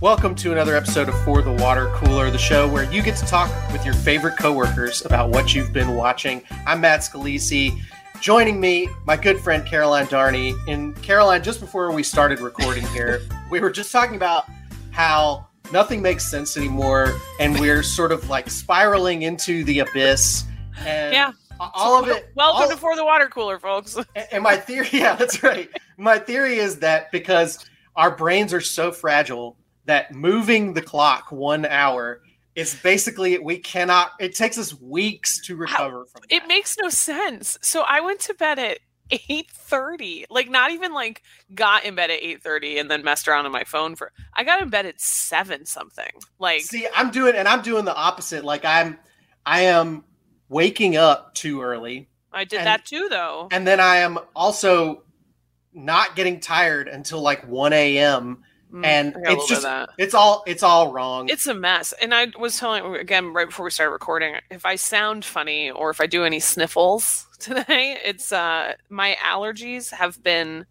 Welcome to another episode of For the Water Cooler, the show where you get to talk with your favorite coworkers about what you've been watching. I'm Matt Scalisi. Joining me, my good friend Caroline Darney. And Caroline, just before we started recording here, we were just talking about how nothing makes sense anymore, and we're sort of like spiraling into the abyss. And Yeah. all of it. Welcome all- to For the Water Cooler, folks. and my theory, yeah, that's right. My theory is that because our brains are so fragile that moving the clock one hour is basically we cannot. It takes us weeks to recover from. It makes no sense. So I went to bed at 8:30. Like not even like got in bed at 8:30 and then messed around on my phone for I got in bed at 7 something. Like See, I'm doing, and I'm doing the opposite. Like I'm, I am waking up too early, I did and- that too though. and then I am also not getting tired until like 1 a.m. Mm, and I got a little it's just that. it's all it's all wrong. It's a mess. And I was telling again right before we started recording, if I sound funny or if I do any sniffles today, it's uh my allergies have been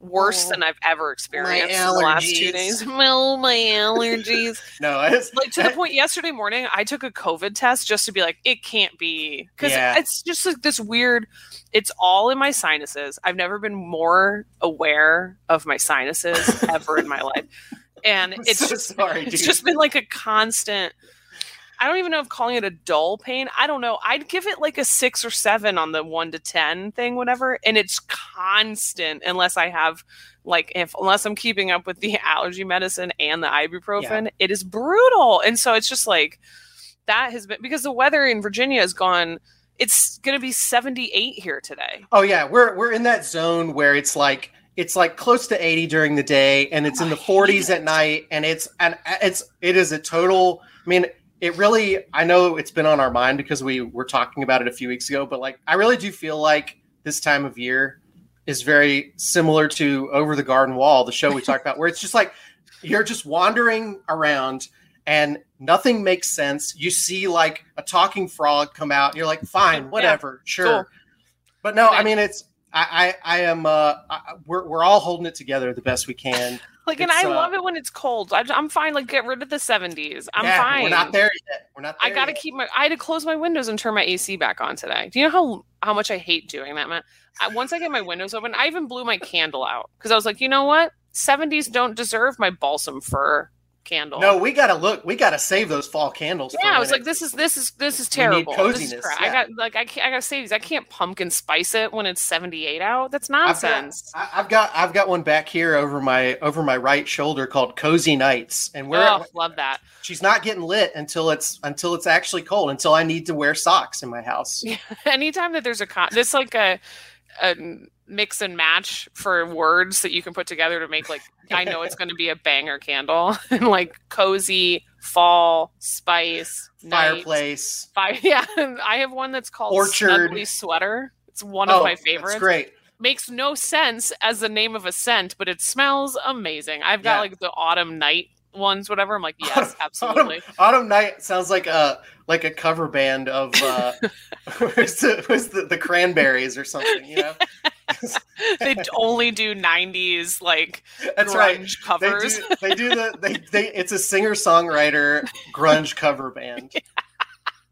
worse Oh, than I've ever experienced in the last two days. Well, my allergies. no, it's like to the point yesterday morning i took a covid test just to be like it can't be because Yeah. it's just like this weird it's all in my sinuses i've never been more aware of my sinuses ever in my life and it's so just sorry, it's just been like a constant i don't even know if calling it a dull pain i don't know i'd give it like a six or seven on the one to ten thing whatever and it's constant unless i have like if unless i'm keeping up with the allergy medicine and the ibuprofen it is brutal and so it's just like that has been because the weather in virginia has gone it's going to be 78 here today. Oh yeah, we're we're in that zone where it's like it's like close to 80 during the day and it's in the oh, hate 40s at night and it's and uh, it's it is a total I mean it really I know it's been on our mind because we were talking about it a few weeks ago but like I really do feel like this time of year is very similar to Over the Garden Wall the show we talked about where it's just like you're just wandering around and nothing makes sense. You see like a talking frog come out and you're like fine whatever sure. Cool. but no, I mean it's I I, I am uh I, we're we're all holding it together the best we can. like and It's, i uh, love it when it's cold I, i'm fine like get rid of the 70s i'm Yeah, fine We're not there yet. We're not. There yet. I gotta yet. keep my. I had to close my windows and turn my AC back on today. Do you know how how much I hate doing that, man? I, once I get my windows open, I even blew my candle out because I was like, you know what? Seventies don't deserve my balsam fir candle. No, we gotta look. We gotta save those fall candles. Yeah, I was like, this is this is this is terrible. This is yeah. I got like I can't, I gotta save these. I can't pumpkin spice it when it's seventy eight out. That's I've got, nonsense. I've got I've got one back here over my over my right shoulder called Cozy Nights, and we're oh, love that. she's not getting lit until it's until it's actually cold. Until I need to wear socks in my house. anytime that there's a con this like a, a mix and match for words that you can put together to make like i know it's going to be a banger candle and like cozy fall spice night, Fireplace. yeah i have one that's called Orchard. Snuggly sweater it's one of oh, my favorites great. makes no sense as the name of a scent but it smells amazing i've got Yeah. like the autumn night ones whatever i'm like yes absolutely Autumn, Autumn Night sounds like a like a cover band of uh where's the, where's the, the cranberries or something, you know? they only do 90s like That's grunge right. They covers do, they do the they, they it's a singer songwriter grunge cover band.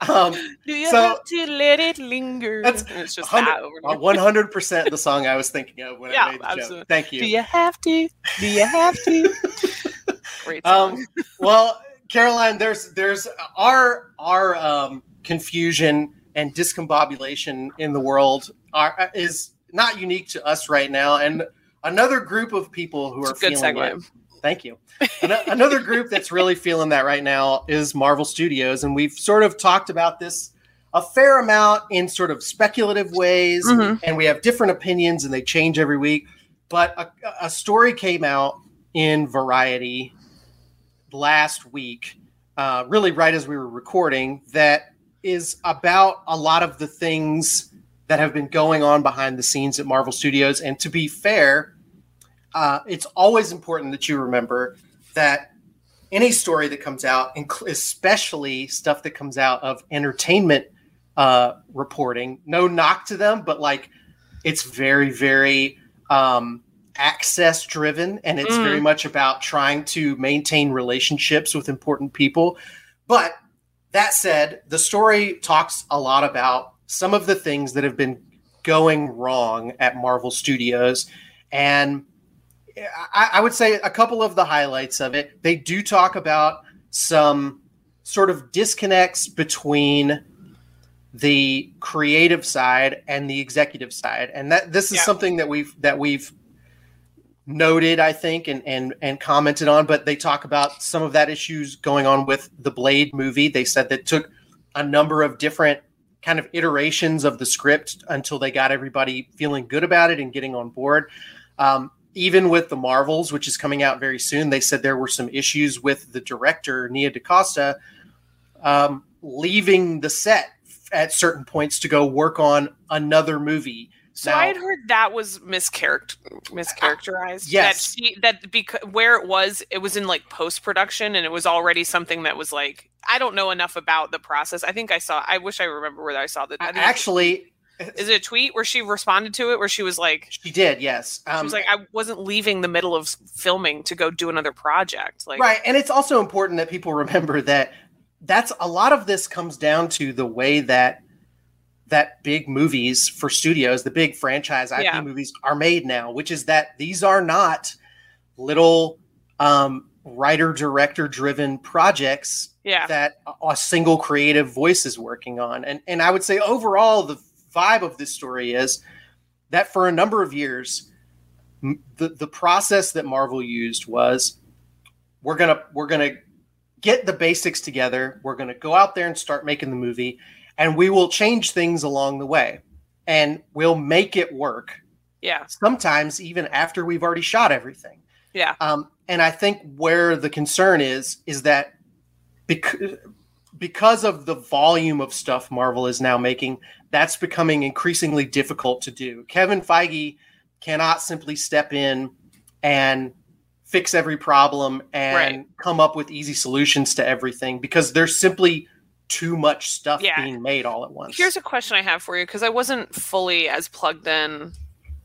Um Do you So- have to let it linger? That's it's just hundred- that over and over. one hundred percent the song I was thinking of when Yeah, I made the absolutely. joke. Thank you. Do you have to? Do you have to? Great. Um, well, Caroline, there's there's our our um, confusion and discombobulation in the world are, is not unique to us right now, and another group of people who It's are good feeling segue. it. Thank you. An- another group that's really feeling that right now is Marvel Studios, and we've sort of talked about this a fair amount in sort of speculative ways, Mhm. and we have different opinions, and they change every week. But a, a story came out in Variety last week, uh, really right as we were recording, that is about a lot of the things that have been going on behind the scenes at Marvel Studios. And to be fair, uh, it's always important that you remember that any story that comes out, especially stuff that comes out of entertainment uh, reporting, no knock to them, but like it's very, very um, access driven and it's Mm. very much about trying to maintain relationships with important people. But that said, the story talks a lot about some of the things that have been going wrong at Marvel Studios. And I, I would say a couple of the highlights of it, they do talk about some sort of disconnects between the creative side and the executive side. And that this is Yeah. something that we've that we've noted, I think, and and and commented on, but they talk about some of that issues going on with the Blade movie. They said that took a number of different kind of iterations of the script until they got everybody feeling good about it and getting on board. Um, even with the Marvels, which is coming out very soon, they said there were some issues with the director Nia DaCosta um, leaving the set at certain points to go work on another movie. So Now- I had heard that was mischaracter mischaracterized. yes. That she that because where it was, it was in like post production, and it was already something that was like I don't know enough about the process. I think I saw. I wish I remember where I saw that. I Actually, is it a tweet where she responded to it where she was like she did. Yes, she um, was like I wasn't leaving the middle of filming to go do another project. Like right, and it's also important that people remember that that's a lot of this comes down to the way that that big movies for studios, the big franchise IP Yeah. movies are made now, which is that these are not little um, writer director driven projects yeah, that a- single creative voice is working on. And and I would say overall the vibe of this story is that for a number of years the the process that Marvel used was we're going to we're going to get the basics together, we're going to go out there and start making the movie and we will change things along the way and we'll make it work yeah, sometimes even after we've already shot everything. yeah, Um, and I think where the concern is is that because because of the volume of stuff Marvel is now making, that's becoming increasingly difficult to do. Kevin Feige cannot simply step in and fix every problem and Right. come up with easy solutions to everything because there's simply too much stuff Yeah. being made all at once. Here's a question I have for you because I wasn't fully as plugged in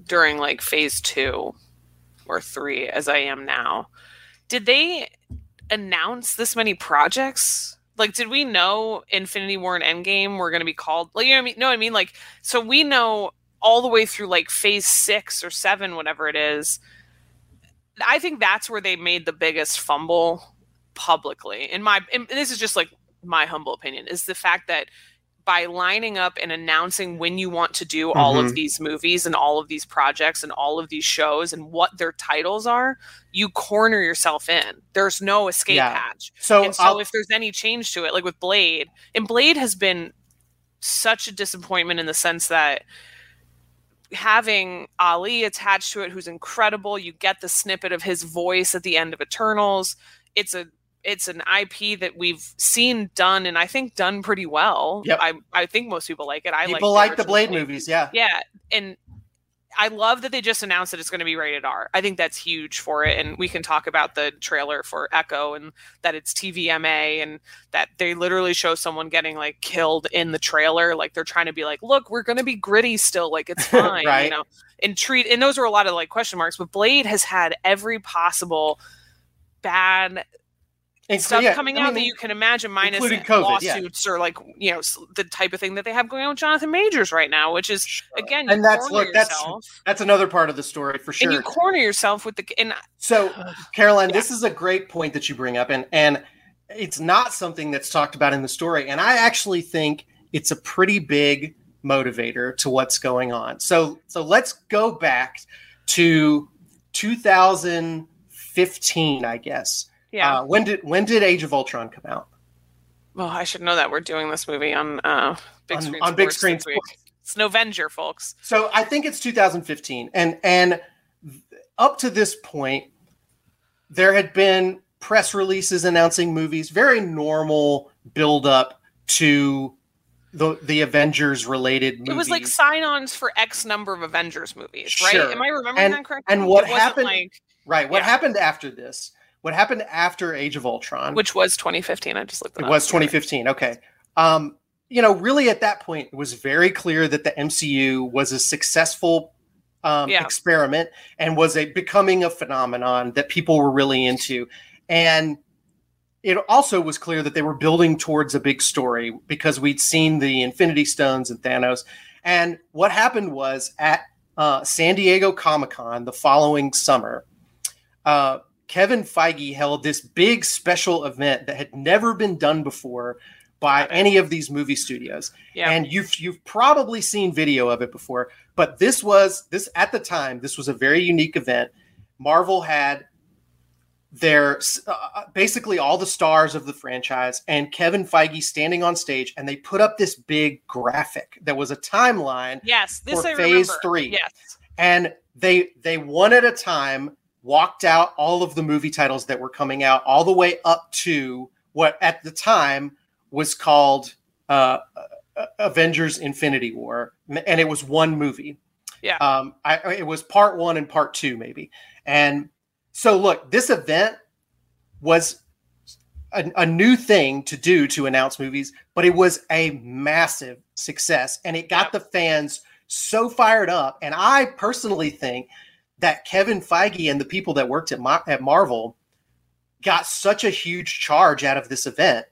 during like phase two or three as I am now. Did they announce this many projects? Like, did we know Infinity War and Endgame were going to be called? Like, you know what I mean? No, I mean like, so we know all the way through like phase six or seven, whatever it is. I think that's where they made the biggest fumble publicly. In my, and this is just like my humble opinion, is the fact that by lining up and announcing when you want to do all of Mhm. these movies and all of these projects and all of these shows and what their titles are, you corner yourself in. There's no escape Yeah. hatch. so and so I'll- if there's any change to it, like with Blade, and Blade has been such a disappointment in the sense that having Ali attached to it, who's incredible, you get the snippet of his voice at the end of Eternals. It's a it's an IP that we've seen done, and I think done pretty well. Yep. I I think most people like it. I people like like the Blade movies, yeah. yeah, and I love that they just announced that it's going to be rated R. I think that's huge for it, and we can talk about the trailer for Echo and that it's TVMA and that they literally show someone getting like killed in the trailer. Like they're trying to be like, look, we're going to be gritty still, like it's fine, Right. you know. And treat and those are a lot of like question marks, but Blade has had every possible bad And stuff yeah, coming I out mean, that you can imagine, minus COVID, yeah. lawsuits or like you know the type of thing that they have going on with Jonathan Majors right now, which is again, you And that's- look, that's- yourself, That's another part of the story for sure. and you corner yourself with the and So, Caroline, this is a great point that you bring up, and and it's not something that's talked about in the story, and I actually think it's a pretty big motivator to what's going on. So, so let's go back to 2015, I guess. Yeah. Uh, when did when did Age of Ultron come out? well, I should know that we're doing this movie on uh, big On- screen on big screen. It's Novenger, folks. So I think it's 2015, and and up to this point, there had been press releases announcing movies, very normal build up to the the Avengers related movies. It was like sign-ons for X number of Avengers movies, right? Sure. Am I remembering And- that correctly? and what happened- like right. What yeah. happened after this? What happened after Age of Ultron? which was 2015? I just looked it, it up. was 2015. Okay. Um, you know, really at that point, it was very clear that the MCU was a successful um, Yeah. experiment and was a becoming a phenomenon that people were really into. And it also was clear that they were building towards a big story because we'd seen the Infinity Stones and Thanos. And what happened was at uh, San Diego Comic Con the following summer, uh, Kevin Feige held this big special event that had never been done before by any of these movie studios. Yeah. And you've you've probably seen video of it before, but this was this at the time this was a very unique event. Marvel had their uh, basically all the stars of the franchise and Kevin Feige standing on stage and they put up this big graphic that was a timeline yes, this for I phase remember. three. Yes. and they they one at a time walked out all of the movie titles that were coming out all the way up to what at the time was called uh, uh, Avengers Infinity War and it was one movie. Yeah. Um I it was part 1 and part 2 maybe. And so look, this event was a, a new thing to do to announce movies, but it was a massive success and it got Yep. the fans so fired up. And I personally think that Kevin Feige and the people that worked at, Mar- at Marvel got such a huge charge out of this event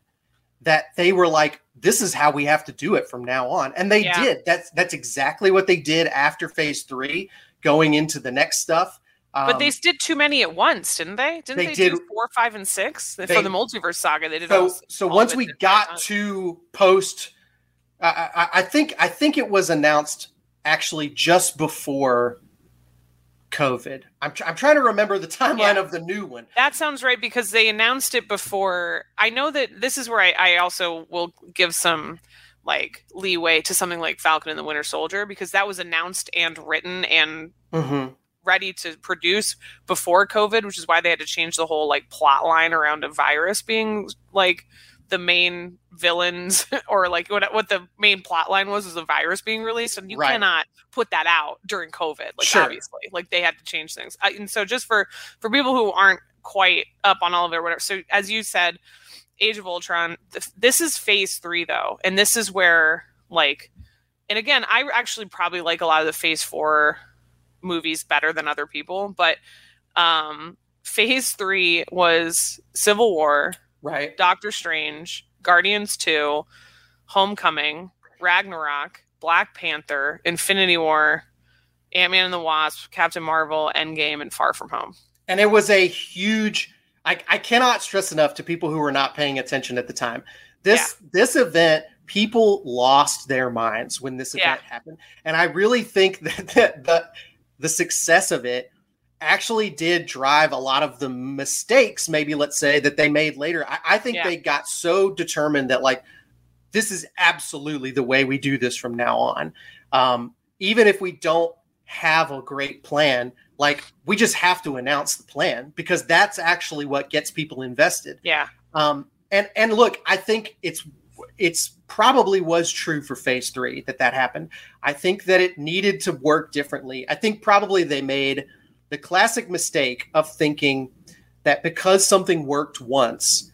that they were like, this is how we have to do it from now on. And they Yeah. did. That's that's exactly what they did after phase three, going into the next stuff. But Um, they did too many at once, didn't they? Didn't they they, did- do four, five, and six They- for the multiverse saga? They did all so this- so all once we at the same got to post I, I, I think i think it was announced actually just before covid i'm, tr- I'm trying to remember the timeline Yeah. of the new one That sounds right because they announced it before. I know that this is where I, I also will give some like leeway to something like Falcon and the Winter Soldier because that was announced and written and Mhm. ready to produce before COVID, which is why they had to change the whole like plot line around a virus being like the main villains or like what what the main plot line was was a virus being released and you Right. cannot put that out during covid like Sure. obviously like they had to change things I, and so just for for people who aren't quite up on all of it or whatever so as you said age of ultron th- this is phase three though and this is where like and again i actually probably like a lot of the phase four movies better than other people but um phase three was civil war right Doctor Strange, Guardians 2, Homecoming, Ragnarok, Black Panther, Infinity War, Ant Man and the Wasp, Captain Marvel, Endgame, and Far From Home. and it was a huge I, I cannot stress enough to people who were not paying attention at the time this this event people lost their minds when this Yeah. event happened and i really think that, that the the success of it actually did drive a lot of the mistakes maybe let's say that they made later i, I think Yeah. they got so determined that like this is absolutely the way we do this from now on um, even if we don't have a great plan like we just have to announce the plan because that's actually what gets people invested Yeah. um, and and look, I think it's it's probably was true for phase three that that happened. I think that it needed to work differently. I think probably they made the classic mistake of thinking that because something worked once,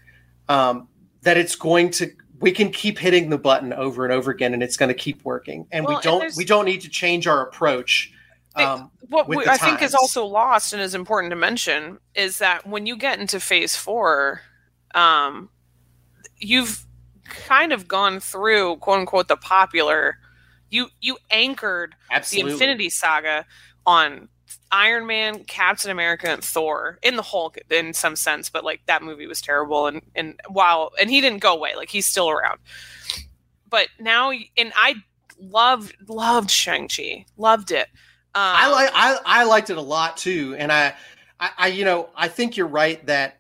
um, that it's going to we can keep hitting the button over and over again and it's going to keep working and Well, we don't there's- we don't need to change our approach It- um, What with we, I think is also lost and is important to mention is that when you get into phase four, um, you've kind of gone through quote unquote the popular. You you anchored absolutely the Infinity Saga on Iron Man, Captain America, and Thor in the Hulk in some sense, but like that movie was terrible and and while and he didn't go away, like he's still around. But now and I loved loved Shang-Chi. Loved it. Um, I like I, I liked it a lot too, and I, I, I you know I think you're right that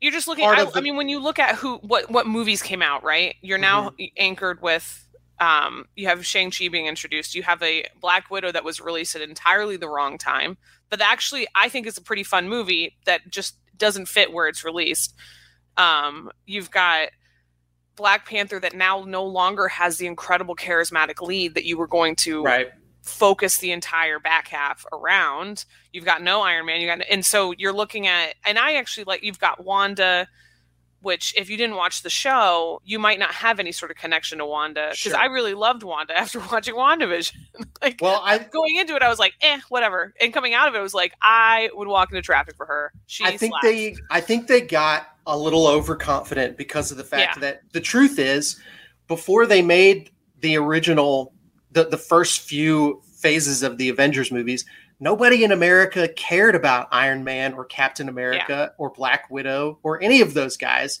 you're just looking I, the- I mean when you look at who what what movies came out, right? You're now Mm-hmm. anchored with um you have Shang-Chi being introduced. You have a Black Widow that was released at entirely the wrong time. But actually I think it's a pretty fun movie that just doesn't fit where it's released. Um you've got Black Panther that now no longer has the incredible charismatic lead that you were going to right focus the entire back half around. You've got no Iron Man. You got and so you're looking at and I actually like you've got Wanda which if you didn't watch the show, you might not have any sort of connection to Wanda. Because Sure. I really loved Wanda after watching WandaVision. like Well, I going into it, I was like, eh, whatever. And coming out of it, I was like, I would walk into traffic for her. She I think slaps. they I think they got a little overconfident because of the fact Yeah. that the truth is before they made the original the, the first few phases of the Avengers movies, nobody in America cared about Iron Man or Captain America or Black Widow or any of those guys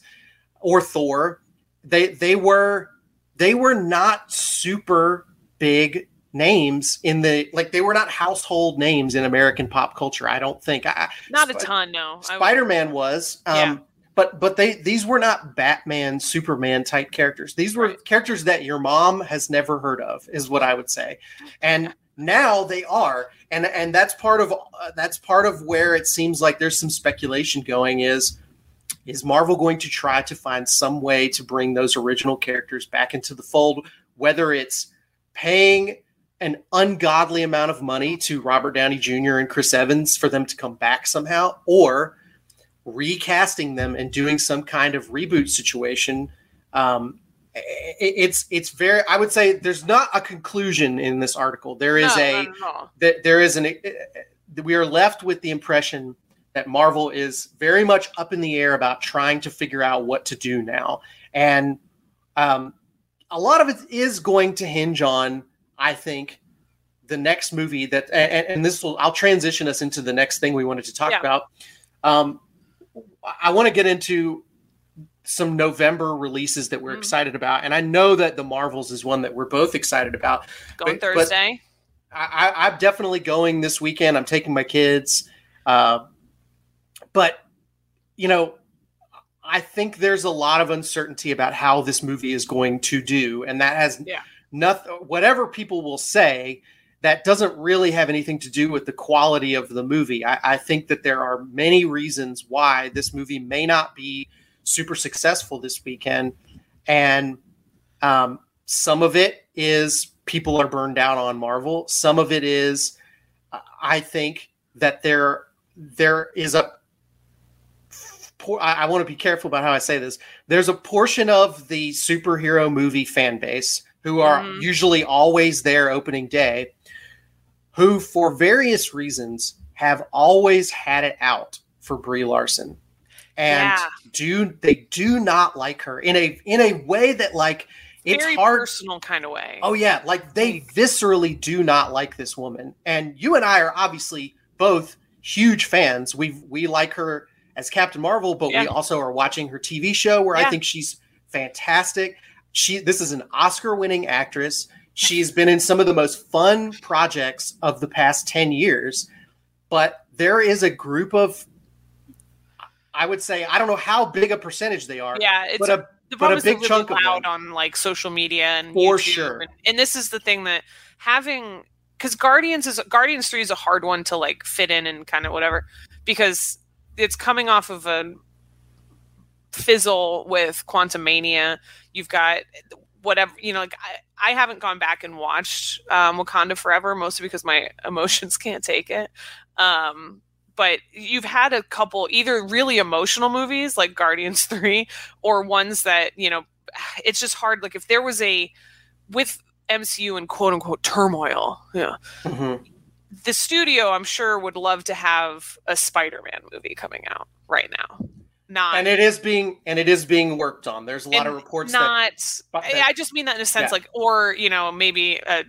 or Thor. They they were they were not super big names in the like they were not household names in American pop culture. I don't think. I, not a ton, no. Spider Man was, um, Yeah. but but they these were not Batman, Superman type characters. These were Right. characters that your mom has never heard of, is what I would say, and now they are, and and that's part of uh, that's part of where it seems like there's some speculation going is. Is Marvel going to try to find some way to bring those original characters back into the fold, whether it's paying an ungodly amount of money to Robert Downey Jr. and Chris Evans for them to come back somehow, or recasting them and doing some kind of reboot situation. Um, it's it's very. I would say there's not a conclusion in this article. There is no, a not at all. that there is an we are left with the impression that Marvel is very much up in the air about trying to figure out what to do now, and um, a lot of it is going to hinge on, I think, the next movie that, and, and this will I'll transition us into the next thing we wanted to talk Yeah. about. Um, I want to get into some November releases that we're Mhm. excited about, and I know that the Marvels is one that we're both excited about. Going but- but- Thursday. I, I, I'm definitely going this weekend. I'm taking my kids, uh, but you know, I think there's a lot of uncertainty about how this movie is going to do, and that has Yeah. nothing. Whatever people will say, that doesn't really have anything to do with the quality of the movie. I, I think that there are many reasons why this movie may not be super successful this weekend, and um, some of it is people are burned out on Marvel. Some of it is, I think that there there is a. I, I want to be careful about how I say this. There's a portion of the superhero movie fan base who are Mhm. usually always there opening day, who for various reasons have always had it out for Brie Larson, and Yeah. do they do not like her in a in a way that like it's Very hard personal kind of way. Oh yeah, like they mm. viscerally do not like this woman. And you and I are obviously both huge fans. We we like her as Captain Marvel, but we also are watching her TV show where I think she's fantastic. She this is an Oscar-winning actress. She's been in some of the most fun projects of the past 10 years. But there is a group of I would say I don't know how big a percentage they are, yeah, it's but a the but a big chunk really of loud them. on like social media and For YouTube, sure. and, and this is the thing that having because Guardians is Guardians three is a hard one to like fit in and kind of whatever because it's coming off of a fizzle with Quantumania. You've got whatever you know. Like I, I haven't gone back and watched um, Wakanda Forever mostly because my emotions can't take it. Um, but you've had a couple either really emotional movies like Guardians 3 or ones that, you know, it's just hard like if there was a with MCU and quote unquote turmoil, yeah. Mhm. The studio I'm sure would love to have a Spider-Man movie coming out right now. Not and it is being and it is being worked on. There's a lot of reports that not but I that- I just mean that in a sense Yeah. like or, you know, maybe uh,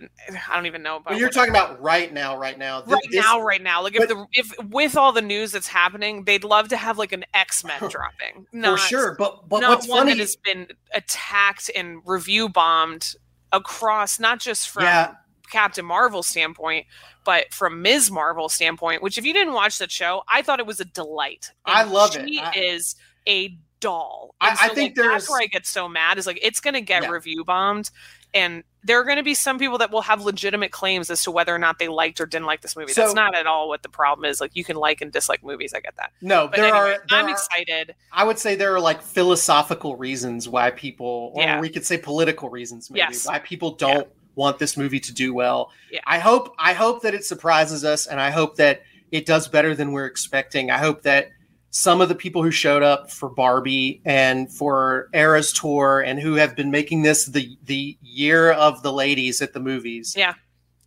I don't even know about But you're talking about right now, right now. Right this- now, right now. Like if the if with all the news that's happening, they'd love to have like an X Men dropping. for Not, sure. But but what's one funny? that has been attacked and review bombed across, not just from yeah, Captain Marvel standpoint, but from Ms. Marvel standpoint. Which, if you didn't watch that show, I thought it was a delight. I And love it. She I- is a doll. I- And I think like, that's where I get so mad. Is like it's going to get Yeah. review bombed, and there are going to be some people that will have legitimate claims as to whether or not they liked or didn't like this movie. So- That's not at all what the problem is. Like you can like and dislike movies. I get that, no, but there anyway, are. There I'm are excited. I would say there are like philosophical reasons why people, or Yeah. we could say political reasons, maybe Yes. why people don't want this movie to do well. Yeah. I hope. I hope that it surprises us, and I hope that it does better than we're expecting. I hope that some of the people who showed up for Barbie and for Eras Tour and who have been making this the the year of the ladies at the movies. Yeah.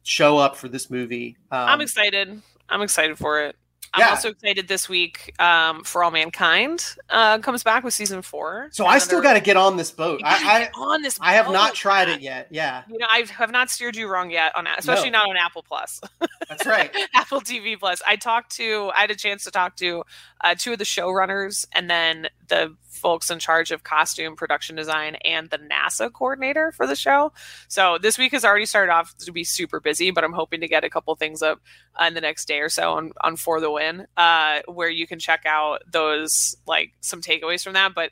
Show up for this movie. Um, I'm excited. I'm excited for it. I'm Yeah. also excited this week um, for All Mankind uh, comes back with season four. so I still got to get on this boat. I, get on this. I I have not tried it yet. Yeah, You know, I have not steered you wrong yet on, especially No. not on Apple Plus. that's right. Apple TV Plus. I talked to, I had a chance to talk to uh, two of the showrunners and then the folks in charge of costume production design and the NASA coordinator for the show. So this week has already started off to be super busy, but I'm hoping to get a couple things up in the next day or so on, on For the Win, uh, where you can check out those, like some takeaways from that. But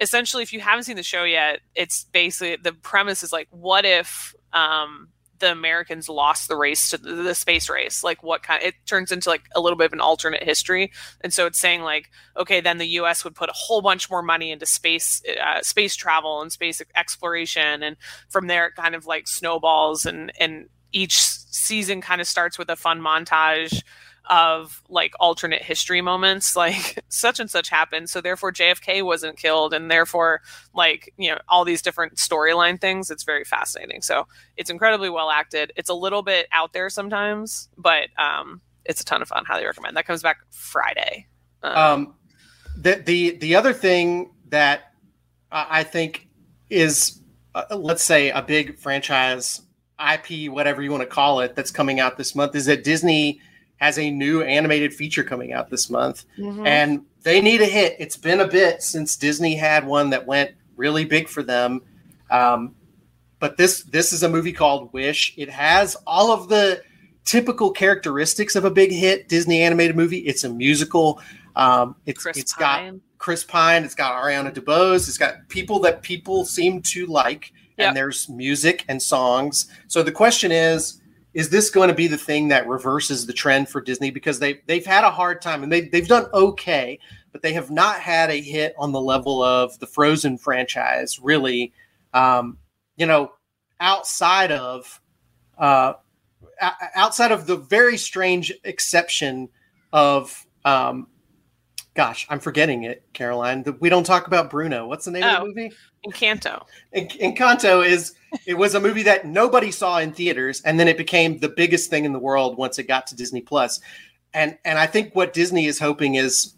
essentially, if you haven't seen the show yet, it's basically the premise is like, what if, um, the Americans lost the race to the, the space race. Like what kind it turns into like a little bit of an alternate history. And so it's saying like, okay, then the US would put a whole bunch more money into space uh, space travel and space exploration and from there it kind of like snowballs and and each season kind of starts with a fun montage of like alternate history moments like such and such happened so therefore JFK wasn't killed and therefore like you know all these different storyline things it's very fascinating so it's incredibly well acted. It's a little bit out there sometimes, but um, it's a ton of fun. Highly recommend. That comes back Friday. Um, Um, the the the other thing that I think is, uh, let's say, a big franchise IP, whatever you want to call it, that's coming out this month is that Disney has a new animated feature coming out this month, mhm. and they need a hit. It's been a bit since Disney had one that went really big for them. Um, but this this is a movie called Wish. It has all of the typical characteristics of a big hit Disney animated movie. It's a musical. Um, it's Chris it's got Chris Pine. It's got Ariana DeBose. It's got people that people seem to like, Yep. and there's music and songs. So the question is, is this going to be the thing that reverses the trend for Disney? Because they they've had a hard time and they they've done okay, but they have not had a hit on the level of the Frozen franchise. Really, um, you know, outside of uh, outside of the very strange exception of um, gosh, I'm forgetting it, Caroline. We don't talk about Bruno. What's the name of Oh. the movie? Encanto. En- Encanto is it was a movie that nobody saw in theaters, and then it became the biggest thing in the world once it got to Disney Plus. And and I think what Disney is hoping is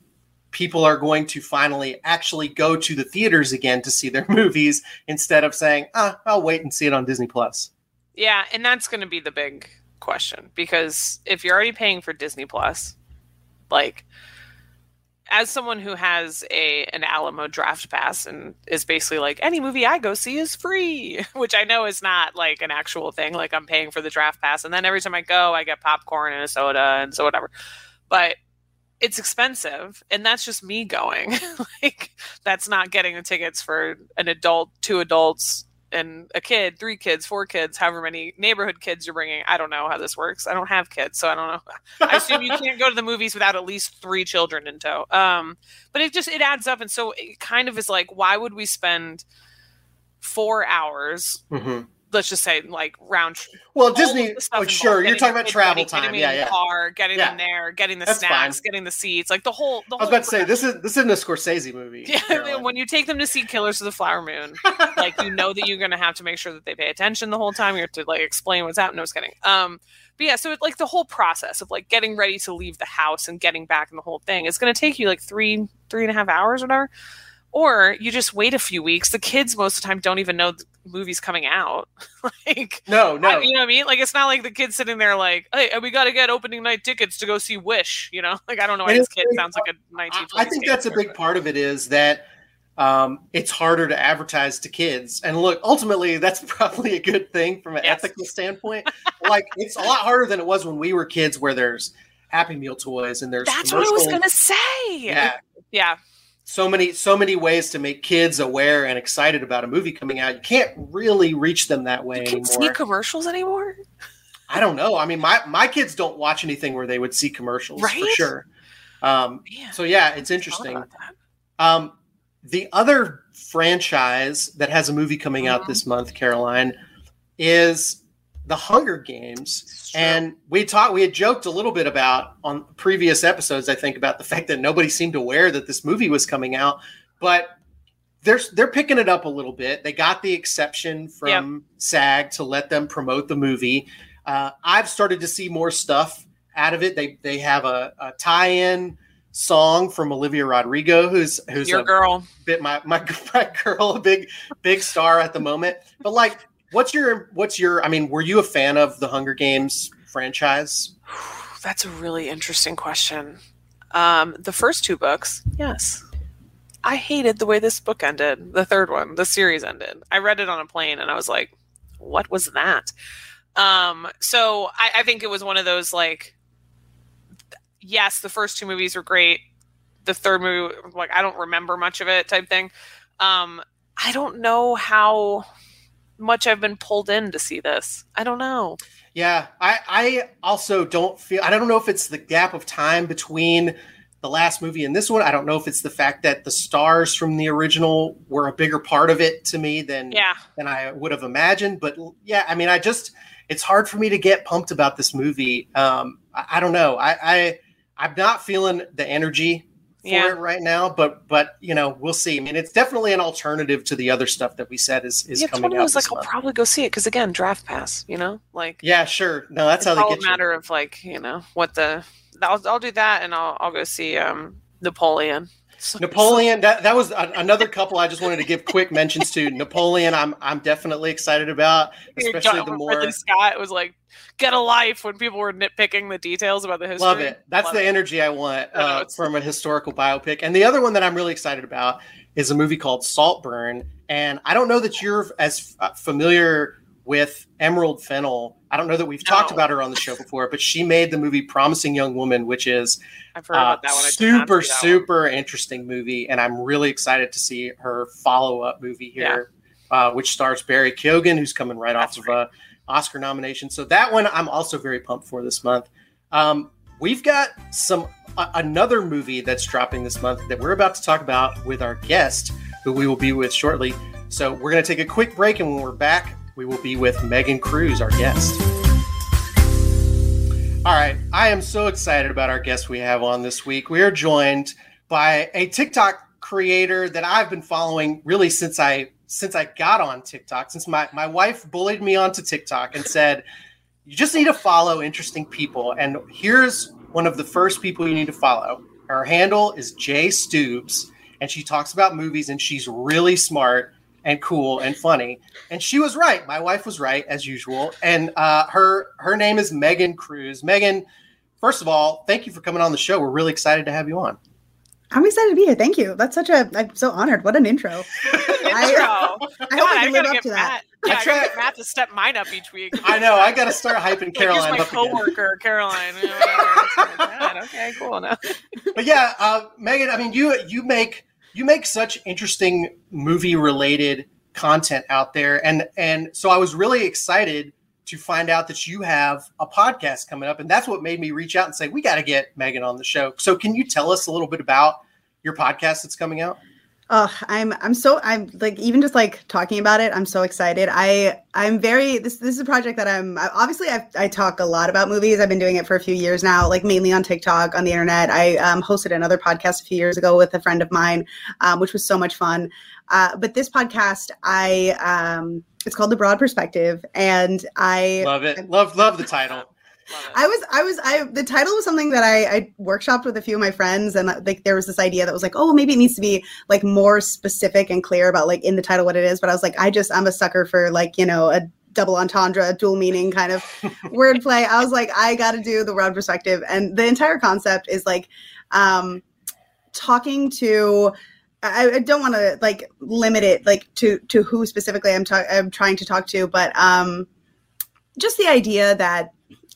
people are going to finally actually go to the theaters again to see their movies instead of saying, ah, I'll wait and see it on Disney Plus. Yeah, and that's going to be the big question because if you're already paying for Disney Plus, like as someone who has a an Alamo draft pass and is basically like any movie I go see is free, which I know is not like an actual thing. Like I'm paying for the draft pass, and then every time I go, I get popcorn and a soda and so whatever. But it's expensive, and that's just me going. like that's not getting the tickets for an adult, two adults, and a kid, three kids, four kids, however many neighborhood kids you're bringing. I don't know how this works. I don't have kids, so I don't know. I assume you can't go to the movies without at least three children in tow. Um, but it just it adds up, and so it kind of is like, why would we spend four hours? Mhm. Let's just say like round. Well, Disney. stuff Oh, sure, you're talking about travel ready, getting time. Yeah, in yeah. car, getting Yeah. them there, getting the That's snacks, fine. getting the seats, like the whole. The I was whole about to say this is this isn't a Scorsese movie. Yeah, when you take them to see Killers of the Flower Moon, like you know that you're going to have to make sure that they pay attention the whole time. You have to like explain what's happening. No, I was kidding. Um, but yeah, so it, like the whole process of like getting ready to leave the house and getting back and the whole thing, it's going to take you like three, three and a half hours, or whatever. Or you just wait a few weeks. The kids most of the time don't even know movie's coming out. like, no, no. I- you know what I mean? Like, it's not like the kid's sitting there like, "Hey, we got to get opening night tickets to go see Wish." You know, like I don't know why And this kid sounds like a 19. I think that's a big part of it is that um, it's harder to advertise to kids. And look, ultimately, that's probably a good thing from an Yes. ethical standpoint. like, it's a lot harder than it was when we were kids, where there's Happy Meal toys and there's That's what I was gonna say. Yeah, Yeah. So many so many ways to make kids aware and excited about a movie coming out. You can't really reach them that way You can't see commercials anymore. I don't know. I mean, my my kids don't watch anything where they would see commercials for sure. Um, Man, so yeah, it's interesting. thought about that. Um, the other franchise that has a movie coming out Mhm. this month, Caroline, is the Hunger Games, and we talked. We had joked a little bit about on previous episodes, I think, about the fact that nobody seemed aware that this movie was coming out, but they're they're picking it up a little bit. They got the exception from yep. SAG to let them promote the movie. Uh, I've started to see more stuff out of it. They they have a, a tie-in song from Olivia Rodrigo, who's who's your girl, bit my, my my girl, a big big star at the moment. But like, what's your what's your? I mean, were you a fan of the Hunger Games franchise? That's a really interesting question. Um, the first two books, yes. I hated the way this book ended. The third one, the series ended. I read it on a plane and I was like, "What was that?" Um, so I, I think it was one of those like yes, the first two movies were great. The third movie, like I don't remember much of it, type thing. Um, I don't know how much I've been pulled in to see this. I don't know. Yeah, I I also don't feel. I don't know if it's the gap of time between the last movie and this one. I don't know if it's the fact that the stars from the original were a bigger part of it to me than yeah. than I would have imagined. But yeah, I mean, I just it's hard for me to get pumped about this movie. Um, I, I don't know. I, I I'm not feeling the energy for yeah. it right now, but but you know we'll see. I mean, it's definitely an alternative to the other stuff that we said is is yeah, coming out. like month. I'll probably go see it because again, draft pass. You know, like yeah, sure. No, that's how they get. a matter of like you know what the I'll I'll do that and I'll I'll go see um Napoleon. Napoleon, that, that was a, another couple I just wanted to give quick mentions to. Napoleon, I'm I'm definitely excited about, especially the more Ridley Scott was like get a life when people were nitpicking the details about the history. Love it. That's love the it. energy I want uh, from a historical biopic. And the other one that I'm really excited about is a movie called Saltburn. And I don't know that you're as uh, familiar with Emerald Fennell. I don't know that we've no. talked about her on the show before, but she made the movie Promising Young Woman, which is that super, super one. interesting movie. And I'm really excited to see her follow up movie here, yeah. uh, which stars Barry Keoghan, who's coming right That's off right. of a Oscar nomination. So that one I'm also very pumped for this month. Um, we've got some uh, another movie that's dropping this month that we're about to talk about with our guest, who we will be with shortly. So we're going to take a quick break, and when we're back, we will be with Megan Cruz, our guest. All right, I am so excited about our guest we have on this week. We are joined by a TikTok creator that I've been following really since I since I got on TikTok. Since my my wife bullied me onto TikTok and said, "You just need to follow interesting people." And here's one of the first people you need to follow. Her handle is JStoobs, and she talks about movies, and she's really smart and cool and funny. And she was right. My wife was right as usual. And uh, her her name is Megan Cruz. Megan, first of all, thank you for coming on the show. We're really excited to have you on. I'm excited to be here. Thank you. That's such a. I'm so honored. What an intro. intro. I, I hope I, I live up to Matt, that. Yeah, I, try, Matt to step mine up each week. I know. I got to start hyping Caroline. Like, my coworker, Caroline. okay, cool. Now. But yeah, uh, Megan. I mean, you you make you make such interesting movie related content out there and and so i was really excited to find out that you have a podcast coming up and that's what made me reach out and say we got to get megan on the show. So can you tell us a little bit about your podcast that's coming out Oh, I'm I'm so I'm like even just like talking about it, I'm so excited. I I'm very this this is a project that I'm obviously I I talk a lot about movies. I've been doing it for a few years now, like mainly on TikTok, on the internet. I um, hosted another podcast a few years ago with a friend of mine, um, which was so much fun. Uh, but this podcast, I um, it's called The Broad Perspective, and I love it. Love love the title. I was, I was, I. The title was something that I, I workshopped with a few of my friends, and like there was this idea that was like, oh, maybe it needs to be like more specific and clear about like in the title what it is. But I was like, I just, I'm a sucker for like you know a double entendre, dual meaning kind of wordplay. I was like, I got to do the broad perspective, and the entire concept is like um, talking to. I, I don't want to like limit it like to to who specifically I'm, ta- I'm trying to talk to, but um, just the idea that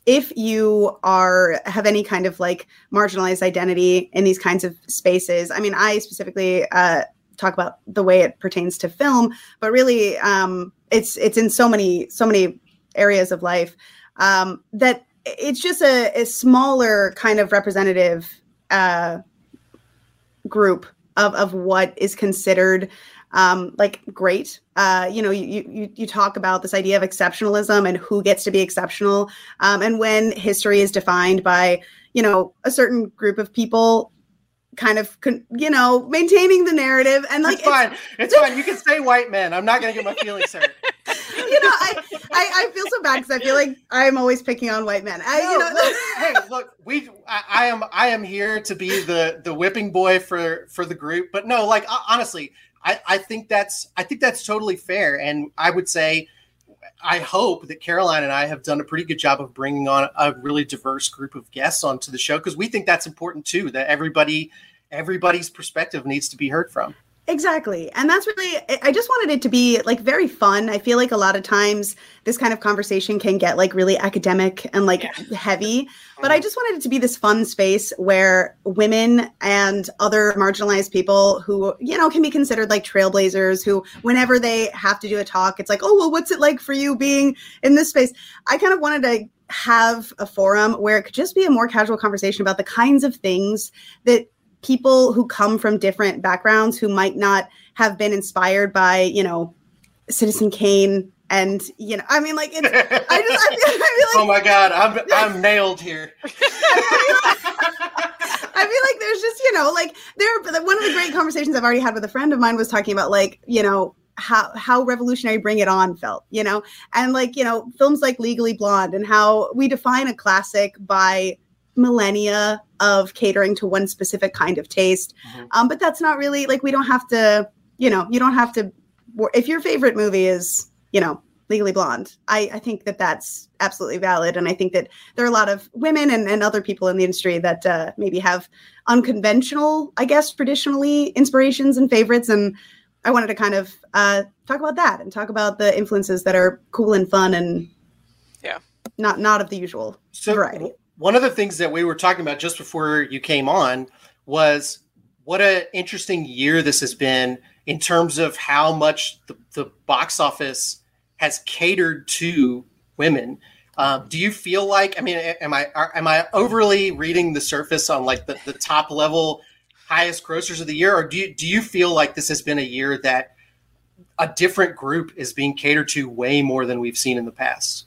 if you are have any kind of like marginalized identity in these kinds of spaces i mean i specifically uh, talk about the way it pertains to film but really um, it's it's in so many so many areas of life um, that it's just a, a, smaller kind of representative uh, group of of what is considered um, like great. Uh, you know, you, you you talk about this idea of exceptionalism and who gets to be exceptional, um, and when history is defined by you know a certain group of people kind of you know maintaining the narrative and like it's fine. it's, it's fine. You can say white men. I'm not gonna get my feelings hurt. You know I, I, I feel so bad because i feel like i'm always picking on white men. I, no, you know look, hey look we I, I, am i am here to be the the whipping boy for for the group. But no like honestly i i think that's i think that's totally fair and i would say I hope that Caroline and I have done a pretty good job of bringing on a really diverse group of guests onto the show because we think that's important too. That everybody, everybody's perspective needs to be heard from. Exactly. And that's really, I just wanted it to be like very fun. I feel like a lot of times this kind of conversation can get like really academic and like yeah. heavy. But I mm-hmm. just wanted it to be this fun space where women and other marginalized people who, you know, can be considered like trailblazers, who, whenever they have to do a talk, it's like, oh, well, what's it like for you being in this space? I kind of wanted to have a forum where it could just be a more casual conversation about the kinds of things that people who come from different backgrounds who might not have been inspired by, you know, Citizen Kane and you know, I mean, like it's. I just, I feel, I feel oh like, oh my god, I'm I'm nailed here. I feel like there's just you know, like there. One of the great conversations I've already had with a friend of mine was talking about like you know how how revolutionary Bring It On felt, you know, and like you know films like Legally Blonde and how we define a classic by millennia of catering to one specific kind of taste. Mm-hmm. Um, but that's not really like we don't have to, you know, you don't have to. If your favorite movie is, you know, Legally Blonde, I, I think that that's absolutely valid, and I think that there are a lot of women and, and other people in the industry that uh, maybe have unconventional, I guess, traditionally inspirations and favorites, and I wanted to kind of uh, talk about that and talk about the influences that are cool and fun and yeah, not not of the usual so, variety one of the things that we were talking about just before you came on was what an interesting year this has been in terms of how much the, the box office has catered to women. Um, do you feel like? I mean, am I are, am I overly reading the surface on like the, the top level highest grossers of the year, or do you do you feel like this has been a year that a different group is being catered to way more than we've seen in the past?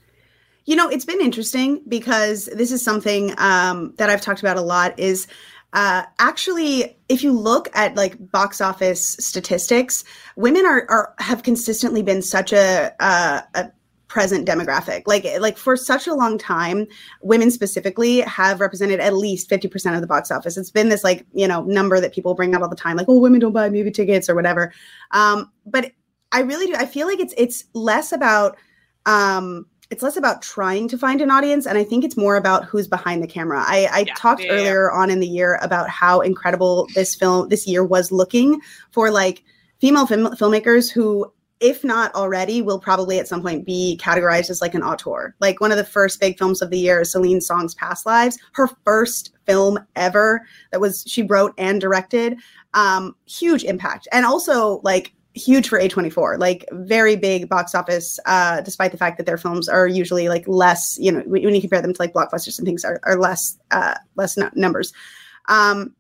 You know, it's been interesting because this is something um, that I've talked about a lot. Is uh, actually, if you look at like box office statistics, women are, are have consistently been such a, a present demographic. Like like for such a long time, women specifically have represented at least 50% of the box office. It's been this like, you know, number that people bring up all the time, like, oh, women don't buy movie tickets or whatever. Um, but I really do. I feel like it's it's less about um it's less about trying to find an audience and i think it's more about who's behind the camera. I, I yeah, talked yeah, earlier yeah. on in the year about how incredible this film this year was looking for like female film, filmmakers who if not already will probably at some point be categorized as like an auteur. Like one of the first big films of the year is celine song's past lives her first film ever that was she wrote and directed um huge impact. And also like huge for A24, like very big box office, uh, despite the fact that their films are usually like less, you know, when you compare them to like blockbusters and things are, are less, uh, less numbers. Um,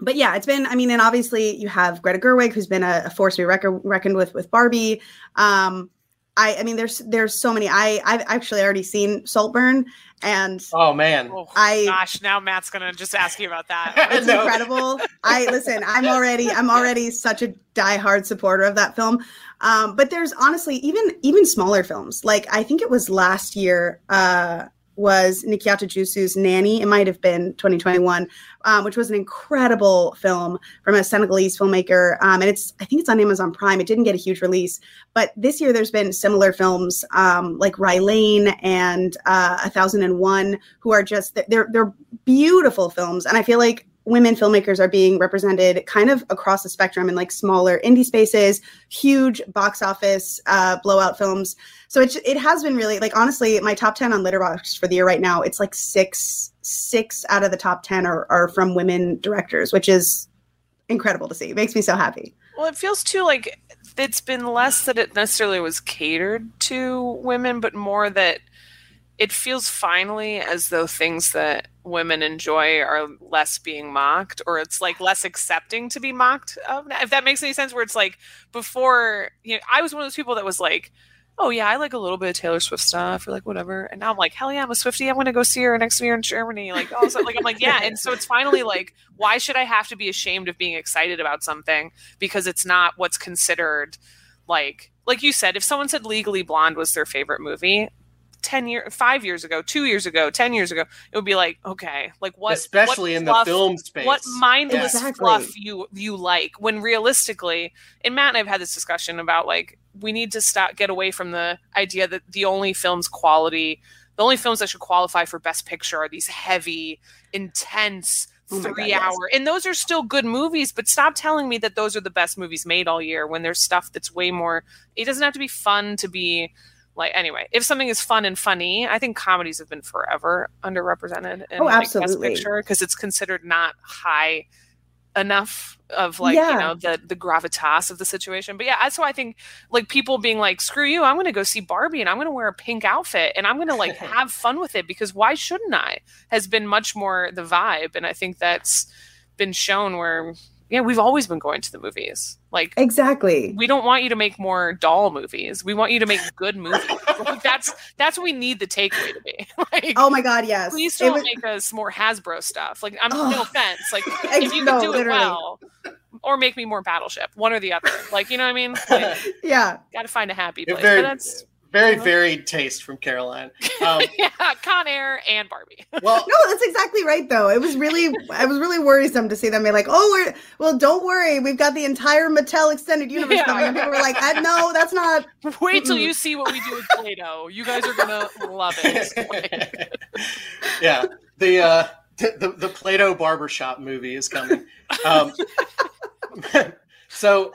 but yeah, it's been, I mean, and obviously you have Greta Gerwig, who's been a, a force to be reckon, reckoned with with Barbie. Um, I, I mean, there's there's so many. I I've actually already seen Saltburn, and oh man, oh, I gosh, now Matt's gonna just ask you about that. It's no. incredible. I listen. I'm already I'm already such a diehard supporter of that film. Um, but there's honestly even even smaller films. Like I think it was last year. Uh, was Nikyatu Jusu's Nanny. It might have been 2021, um, which was an incredible film from a Senegalese filmmaker. Um, and it's, I think it's on Amazon Prime. It didn't get a huge release, but this year there's been similar films um, like Rye Lane and uh, A Thousand and One, who are just they're they're beautiful films. And I feel like women filmmakers are being represented kind of across the spectrum in like smaller indie spaces, huge box office uh, blowout films. So it it has been really like honestly, my top ten on Letterboxd for the year right now, it's like six six out of the top ten are are from women directors, which is incredible to see. It makes me so happy. Well, it feels too like it's been less that it necessarily was catered to women, but more that it feels finally as though things that women enjoy are less being mocked or it's like less accepting to be mocked of if that makes any sense where it's like before you know i was one of those people that was like oh yeah i like a little bit of taylor swift stuff or like whatever and now i'm like hell yeah i'm a swifty i'm gonna go see her next year in germany like oh so like i'm like yeah and so it's finally like why should i have to be ashamed of being excited about something because it's not what's considered like like you said if someone said legally blonde was their favorite movie 10 years 5 years ago 2 years ago 10 years ago it would be like okay like what especially what in fluff, the film space what mindless Exactly. fluff you you like when realistically and Matt and I've had this discussion about like we need to stop get away from the idea that the only films quality the only films that should qualify for best picture are these heavy intense Oh my God, three yes. hour and those are still good movies but stop telling me that those are the best movies made all year when there's stuff that's way more it doesn't have to be fun to be like anyway if something is fun and funny i think comedies have been forever underrepresented in Oh, like, best picture because it's considered not high enough of like Yeah. you know the the gravitas of the situation. But yeah that's why i think like people being like screw you i'm gonna go see barbie and i'm gonna wear a pink outfit and i'm gonna like have fun with it because why shouldn't i? Has been much more the vibe and i think that's been shown where yeah we've always been going to the movies like Exactly. we don't want you to make more doll movies we want you to make good movies Like, that's that's what we need the takeaway to be like Oh my God, yes. please don't was- make us more Hasbro stuff. Like, I'm Ugh. no offense. Like, Ex- if you no, can do it literally. well, or make me more Battleship, one or the other. Like, you know what I mean? Like, yeah. got to find a happy You're place. very- but that's very Uh-huh. varied taste from caroline um, yeah, Con Air and Barbie. well No, that's exactly right though. It was really I was really worrisome to see them be like, "Oh, we're well, don't worry. We've got the entire Mattel extended universe Yeah. coming." And people were like, "Uh, "No, that's not Wait till you see what we do with Play-Doh. You guys are gonna love it. Yeah the uh the, the, the play-doh barbershop movie is coming um so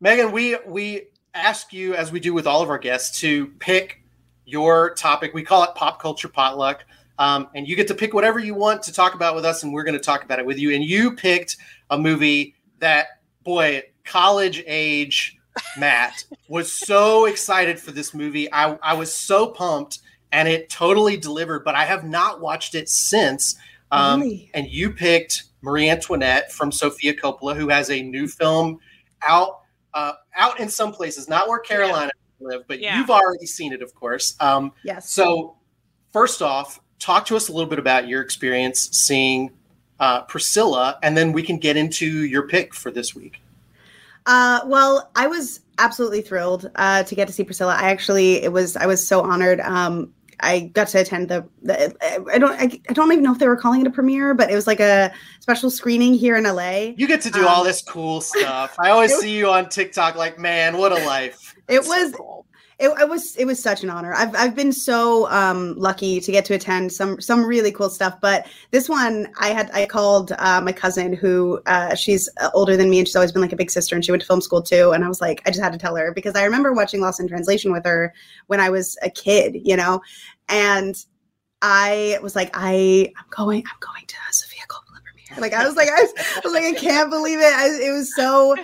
megan we we ask you as we do with all of our guests to pick your topic. We call it pop culture potluck. Um, and you get to pick whatever you want to talk about with us and we're going to talk about it with you. And you picked a movie that boy college age matt was so excited for this movie. I, I was so pumped and it totally delivered but i have not watched it since. Um, Really? and you picked marie antoinette from sofia coppola who has a new film out uh, out in some places not where carolina live but Yeah. you've already seen it of course um, yes." so, first off, talk to us a little bit about your experience seeing uh, Priscilla, and then we can get into your pick for this week. Uh, well, I was absolutely thrilled uh, to get to see Priscilla. I actually, it was, I was so honored. Um, I got to attend the, the I don't, I, I don't even know if they were calling it a premiere, but it was like a special screening here in LA. You get to do Um, all this cool stuff. I always was- see you on TikTok, like, man, what a life! It so was, cool. it, it was, it was such an honor. I've, I've been so um, lucky to get to attend some, some really cool stuff. But this one, I had, I called uh, my cousin who, uh, she's uh, older than me, and she's always been like a big sister, and she went to film school too. And I was like, I just had to tell her because I remember watching Lost in Translation with her when I was a kid, you know, and I was like, I, I'm going, I'm going to Sofia Coppola premiere. Like I was like, I was, I was like, I can't believe it. I, it was so.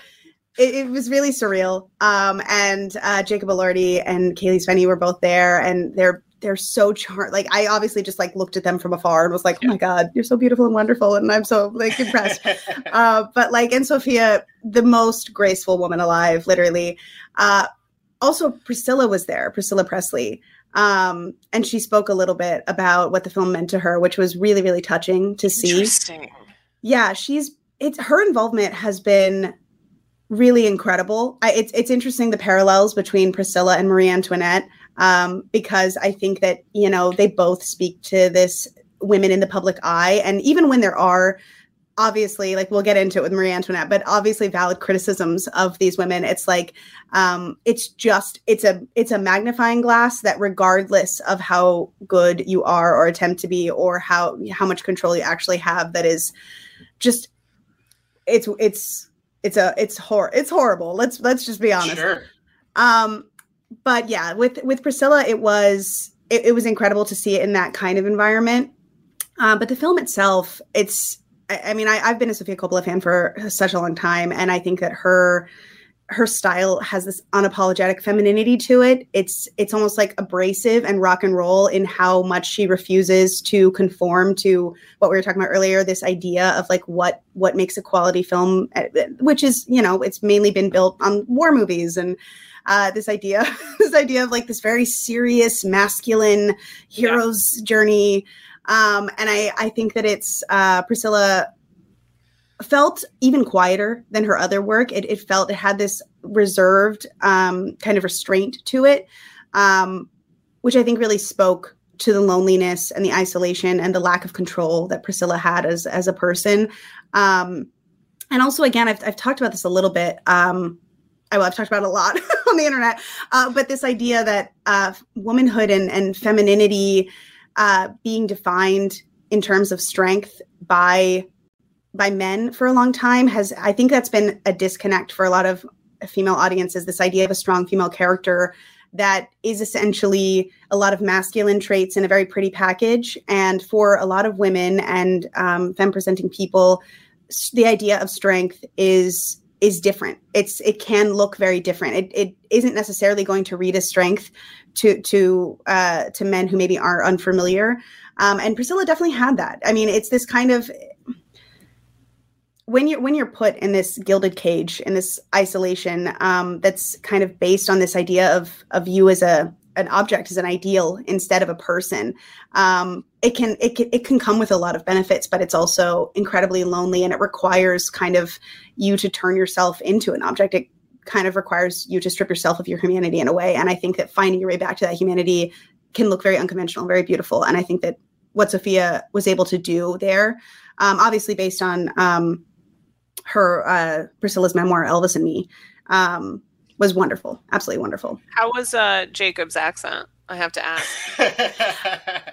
It, it was really surreal. Um, and uh, Jacob Elordi and Cailee Spaeny were both there, and they're they're so charming. Like I obviously just like looked at them from afar and was like, oh my god, you're so beautiful and wonderful, and I'm so like impressed uh, but like and Sophia, the most graceful woman alive, literally. Uh, also, Priscilla was there, Priscilla Presley, um, and she spoke a little bit about what the film meant to her, which was really, really touching to see. Interesting. Yeah, she's it's her involvement has been really incredible. I, it's it's interesting the parallels between Priscilla and Marie Antoinette um, because I think that you know they both speak to this women in the public eye, and even when there are obviously like we'll get into it with Marie Antoinette, but obviously valid criticisms of these women, it's like um, it's just it's a it's a magnifying glass that regardless of how good you are or attempt to be or how how much control you actually have, that is just it's it's it's a it's hor it's horrible. Let's let's just be honest. Sure. Um, but yeah, with with Priscilla, it was it, it was incredible to see it in that kind of environment. Um, but the film itself, it's I, I mean, I, I've been a Sofia Coppola fan for such a long time, and I think that her her style has this unapologetic femininity to it. It's it's almost like abrasive and rock and roll in how much she refuses to conform to what we were talking about earlier. This idea of like what what makes a quality film, eh, which is you know it's mainly been built on war movies and uh, this idea this idea of like this very serious masculine hero's yeah. journey. Um, and I I think that it's uh, Priscilla felt even quieter than her other work. It, it felt it had this reserved um, kind of restraint to it, um, which I think really spoke to the loneliness and the isolation and the lack of control that Priscilla had as as a person. Um, and also, again, I've, I've talked about this a little bit. Um, I, well, I've talked about a lot on the internet, uh, but this idea that uh, womanhood and, and femininity uh, being defined in terms of strength by by men for a long time has i think that's been a disconnect for a lot of female audiences this idea of a strong female character that is essentially a lot of masculine traits in a very pretty package. And for a lot of women and um, femme presenting people the idea of strength is is different. It's it can look very different. It, it isn't necessarily going to read as strength to to uh, to men who maybe are unfamiliar. Um, and priscilla definitely had that. I mean it's this kind of when you're when you're put in this gilded cage in this isolation um, that's kind of based on this idea of of you as a an object as an ideal instead of a person um, it can it can it can come with a lot of benefits but it's also incredibly lonely and it requires kind of you to turn yourself into an object. It kind of requires you to strip yourself of your humanity in a way. And i think that finding your way back to that humanity can look very unconventional very beautiful. And i think that what sofia was able to do there um, obviously based on um, her uh, Priscilla's memoir, Elvis and Me, um, was wonderful. Absolutely wonderful. How was uh, Jacob's accent? I have to ask.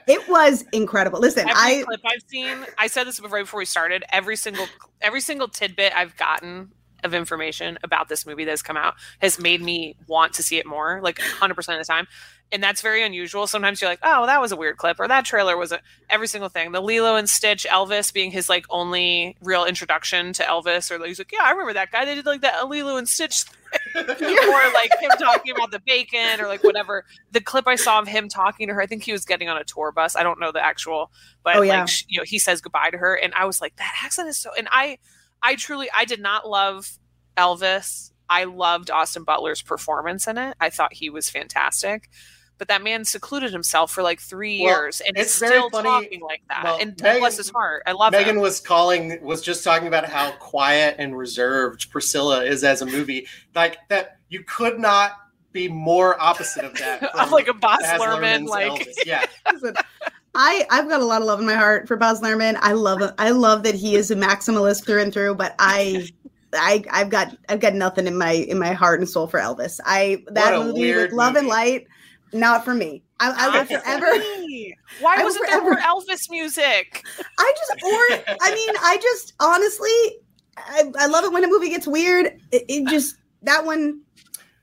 it was incredible. Listen, every I clip I've seen. I said this right before we started. Every single every single tidbit I've gotten of information about this movie that has come out has made me want to see it more, like 100% of the time and that's very unusual. Sometimes you're like, oh, that was a weird clip, or that trailer was a every single thing. The Lilo and Stitch Elvis being his like only real introduction to Elvis, or like, he's like, yeah, I remember that guy. They did like that Lilo and Stitch, or like him talking about the bacon, or like whatever. The clip I saw of him talking to her, I think he was getting on a tour bus. I don't know the actual, but oh, yeah. like you know, he says goodbye to her, and I was like, that accent is so. And I, I truly, I did not love Elvis. I loved Austin Butler's performance in it. I thought he was fantastic but that man secluded himself for like three well, years and it's still funny. talking like that. Well, and Megan, bless his heart, I love. Megan him. was calling, was just talking about how quiet and reserved Priscilla is as a movie. Like that, you could not be more opposite of that. Of like a Baz Luhrmann, like yeah. I I've got a lot of love in my heart for Baz Luhrmann. I love I love that he is a maximalist through and through, but I I I've got I've got nothing in my in my heart and soul for Elvis. I that movie with Love movie. and Light not for me. I, I will forever. Why wasn't there more Elvis music? I just, or I mean, I just honestly, I, I love it when a movie gets weird. It, it just that one.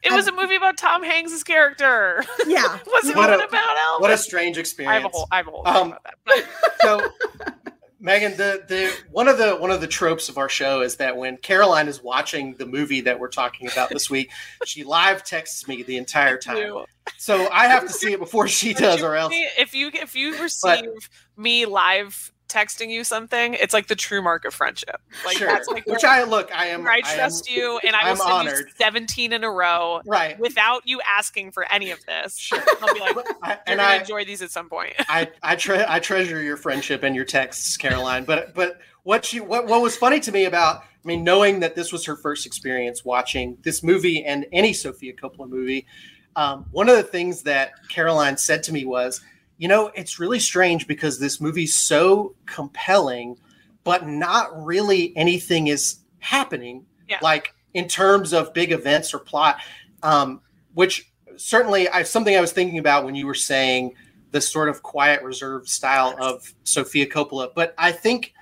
It was a movie about Tom Hanks's character. Yeah, wasn't what a, about Elvis. What a strange experience. I have a whole, I have a whole um, about that. so Megan, the the one of the one of the tropes of our show is that when Caroline is watching the movie that we're talking about this week, she live texts me the entire time. So I have to see it before she does, or else if you if you receive but, me live texting you something, it's like the true mark of friendship. Like sure. that's like which I look, I am. I trust am, you, and I will send honored. you seventeen in a row, right, without you asking for any of this. Sure. I'll be like, I, and I enjoy these at some point. I I, tre- I treasure your friendship and your texts, Caroline. But but what she what what was funny to me about I mean, knowing that this was her first experience watching this movie and any Sofia Coppola movie, um, one of the things that Caroline said to me was you know, it's really strange because this movie's so compelling, but not really anything is happening. Yeah. Like in terms of big events or plot, um, which certainly I something I was thinking about when you were saying the sort of quiet, reserved style of Sofia Coppola. But I think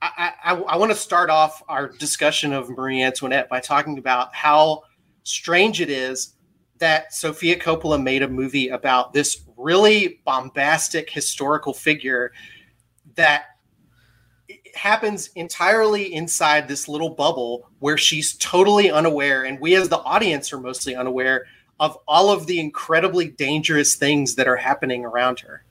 I, I, I want to start off our discussion of Marie Antoinette by talking about how strange it is that Sofia Coppola made a movie about this really bombastic historical figure that happens entirely inside this little bubble where she's totally unaware, and we as the audience are mostly unaware of all of the incredibly dangerous things that are happening around her.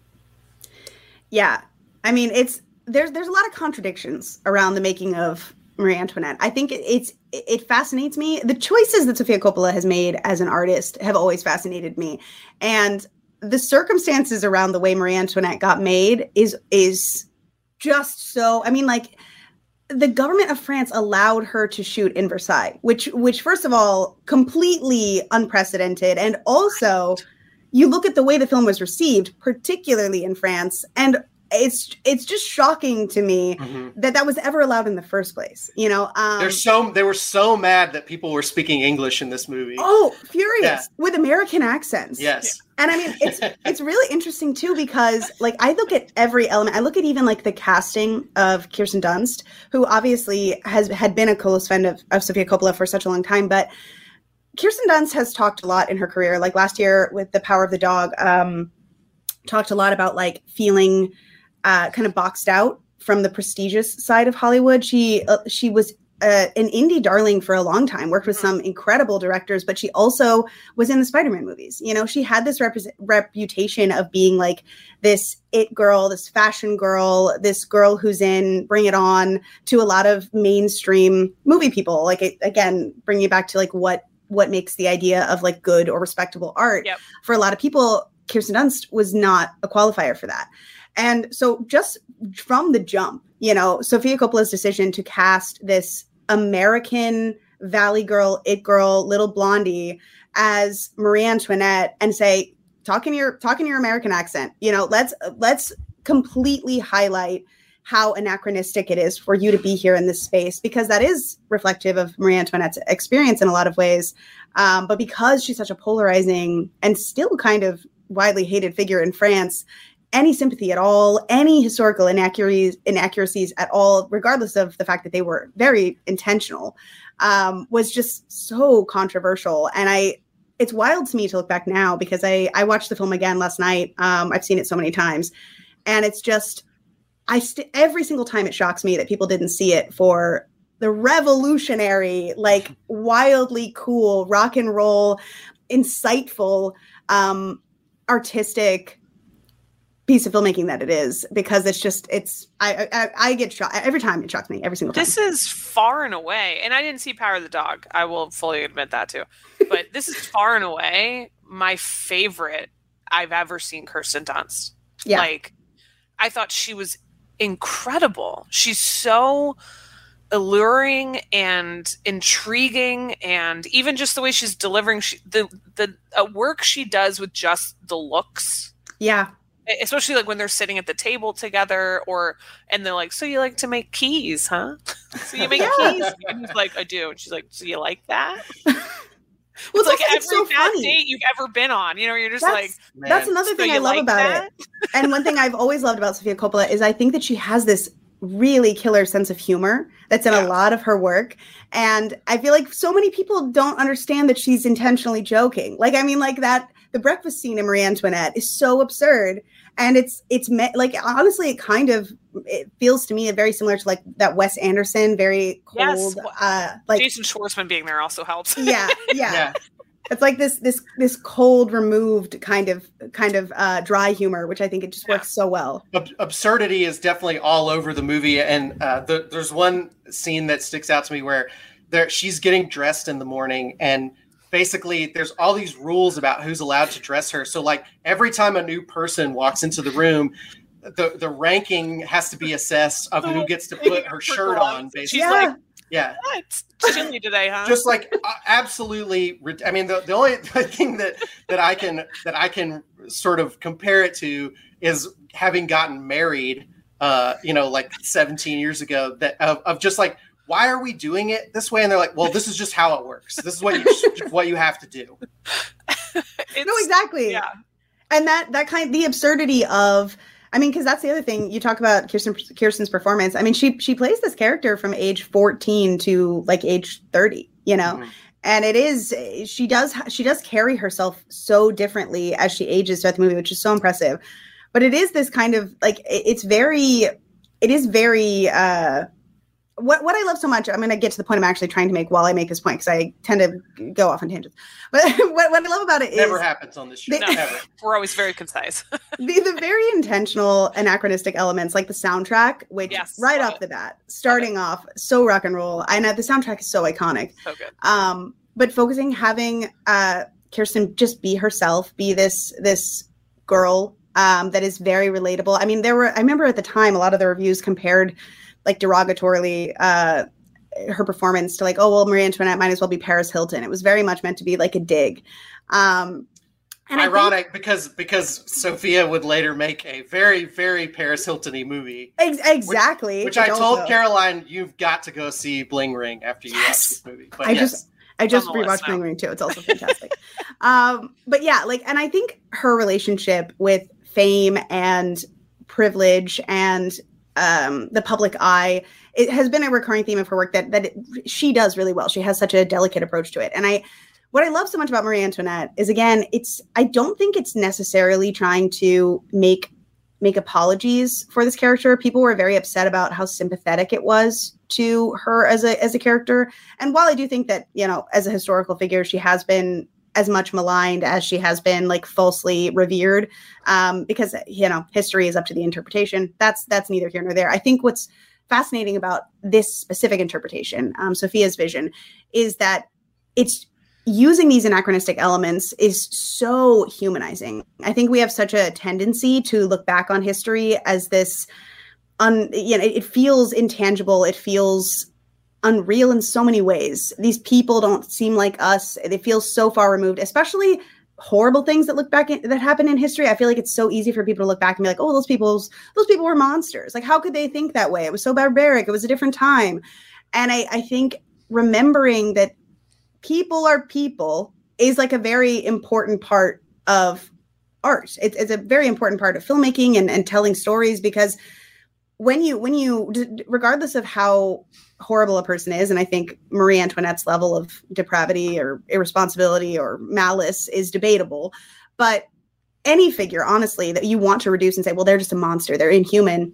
Yeah. I mean, it's there's there's a lot of contradictions around the making of Marie Antoinette. I think it, it's it fascinates me. The choices that Sofia Coppola has made as an artist have always fascinated me, and the circumstances around the way Marie Antoinette got made is is just so. I mean, like the government of France allowed her to shoot in Versailles, which which first of all completely unprecedented, and also you look at the way the film was received, particularly in France, and it's it's just shocking to me mm-hmm. that that was ever allowed in the first place. You know, um, they're so they were so mad that people were speaking English in this movie. Oh, furious yeah. with American accents. Yes, and I mean it's it's really interesting too because like I look at every element. I look at even like the casting of Kirsten Dunst, who obviously has had been a close friend of, of Sofia Coppola for such a long time, but. Kirsten Dunst has talked a lot in her career. Like last year with The Power of the Dog, um, talked a lot about like feeling uh, kind of boxed out from the prestigious side of Hollywood. She uh, she was uh, an indie darling for a long time, worked with mm-hmm. some incredible directors, but she also was in the Spider Man movies. You know, she had this rep- reputation of being like this it girl, this fashion girl, this girl who's in Bring It On to a lot of mainstream movie people. Like, it, again, bringing it back to like what what makes the idea of like good or respectable art yep. for a lot of people. Kirsten Dunst was not a qualifier for that. And so just from the jump, you know, Sofia Coppola's decision to cast this American Valley girl, it girl, little blondie as Marie Antoinette and say, talk in your talk in your American accent. You know, let's let's completely highlight how anachronistic it is for you to be here in this space because that is reflective of Marie Antoinette's experience in a lot of ways. Um, but because she's such a polarizing and still kind of widely hated figure in France, any sympathy at all, any historical inaccuracies, inaccuracies at all, regardless of the fact that they were very intentional, um, was just so controversial. And I, it's wild to me to look back now because I I watched the film again last night. Um, I've seen it so many times, and it's just I st- every single time it shocks me that people didn't see it for the revolutionary, like wildly cool, rock and roll, insightful, um, artistic piece of filmmaking that it is because it's just it's I I, I get shocked every time it shocks me every single time. This is far and away, and I didn't see Power of the Dog. I will fully admit that too, but this is far and away my favorite I've ever seen Kirsten Dunst. Yeah, like I thought she was incredible. She's so alluring and intriguing and even just the way she's delivering she, the the uh, work she does with just the looks yeah especially like when they're sitting at the table together or and they're like so you like to make keys huh? So you make yeah. keys? And he's like i do. And she's like so you like that? Well it's like every so bad date you've ever been on you know you're just that's, like that's another so thing i love like about that? it and one thing i've always loved about sofia coppola is i think that she has this really killer sense of humor that's in yeah. a lot of her work. And i feel like so many people don't understand that she's intentionally joking. Like i mean like that the breakfast scene in Marie Antoinette is so absurd. And it's it's me- like honestly, it kind of it feels to me very similar to like that Wes Anderson, very cold. Yes. Uh, like Jason Schwartzman being there also helps. yeah, yeah, yeah. It's like this this this cold, removed kind of kind of uh, dry humor, which I think it just works yeah. so well. Ab- absurdity is definitely all over the movie, and uh, the, there's one scene that sticks out to me where there she's getting dressed in the morning and basically there's all these rules about who's allowed to dress her. So like every time a new person walks into the room, the the ranking has to be assessed of who gets to put her shirt on. Basically, she's yeah. like, yeah, it's chilly today, huh? Just like uh, absolutely. I mean, the, the only thing that that I can that I can sort of compare it to is having gotten married. Uh, you know, like 17 years ago, that of, of just like why are we doing it this way? And they're like, well, this is just how it works. This is what you what you have to do. no, exactly. Yeah. And that that kind the absurdity of I mean, because that's the other thing you talk about Kirsten Kirsten's performance. I mean, she she plays this character from age 14 to like age 30, you know. Mm-hmm. And it is she does she does carry herself so differently as she ages throughout the movie, which is so impressive. But it is this kind of like it's very it is very uh what what I love so much, I'm going to get to the point I'm actually trying to make while I make this point because I tend to go off on tangents. But what, what I love about it never is happens on this show. No. Never. We're always very concise. the, the very intentional anachronistic elements, like the soundtrack, which Yes, right off it. the bat, starting off so rock and roll. I know the soundtrack is so iconic. so good. um but focusing having uh kirsten just be herself be this this girl um that is very relatable i mean there were i remember at the time a lot of the reviews compared like derogatorily uh her performance to like oh well marie antoinette might as well be paris hilton it was very much meant to be like a dig um and I think- Ironic because because Sofia would later make a very very Paris Hilton-y movie, ex- exactly which I told also- Caroline you've got to go see Bling Ring after you Yes. watch this movie. But I yes, just- I just on rewatched. Bling Ring too. It's also fantastic. um, but yeah, like, and I think her relationship with fame and privilege and um, the public eye it has been a recurring theme of her work that that it, she does really well. She has such a delicate approach to it, and I. What I love so much about Marie Antoinette is again, it's I don't think it's necessarily trying to make make apologies for this character. People were very upset about how sympathetic it was to her as a as a character. And while I do think that, you know, as a historical figure, she has been as much maligned as she has been like falsely revered, um, because you know history is up to the interpretation. That's that's neither here nor there. I think what's fascinating about this specific interpretation, um, Sofia's vision, is that it's using these anachronistic elements is so humanizing. I think we have such a tendency to look back on history as this un you know, it, it feels intangible, it feels unreal in so many ways. These people don't seem like us. They feel so far removed, especially horrible things that look back in, that happen in history. I feel like it's so easy for people to look back and be like, "Oh, those people's those people were monsters." Like how could they think that way? It was so barbaric. It was a different time. And I I think remembering that people are people is like a very important part of art. It's, it's a very important part of filmmaking and, and telling stories because when you when you regardless of how horrible a person is and i think marie antoinette's level of depravity or irresponsibility or malice is debatable. But any figure honestly that you want to reduce and say well they're just a monster they're inhuman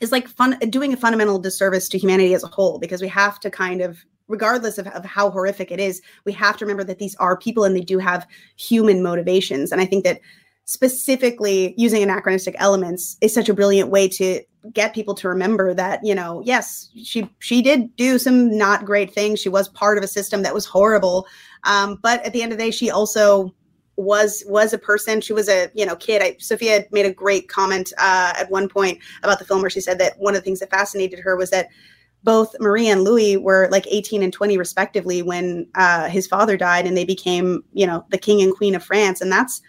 is like fun doing a fundamental disservice to humanity as a whole because we have to kind of regardless of, of how horrific it is we have to remember that these are people and they do have human motivations. And i think that specifically using anachronistic elements is such a brilliant way to get people to remember that you know yes she she did do some not great things. She was part of a system that was horrible. Um, but at the end of the day she also was was a person. She was a you know kid. I, sofia made a great comment uh, at one point about the film where she said that one of the things that fascinated her was that both marie and louis were like 18 and 20 respectively when uh, his father died and they became you know the king and queen of france. And that's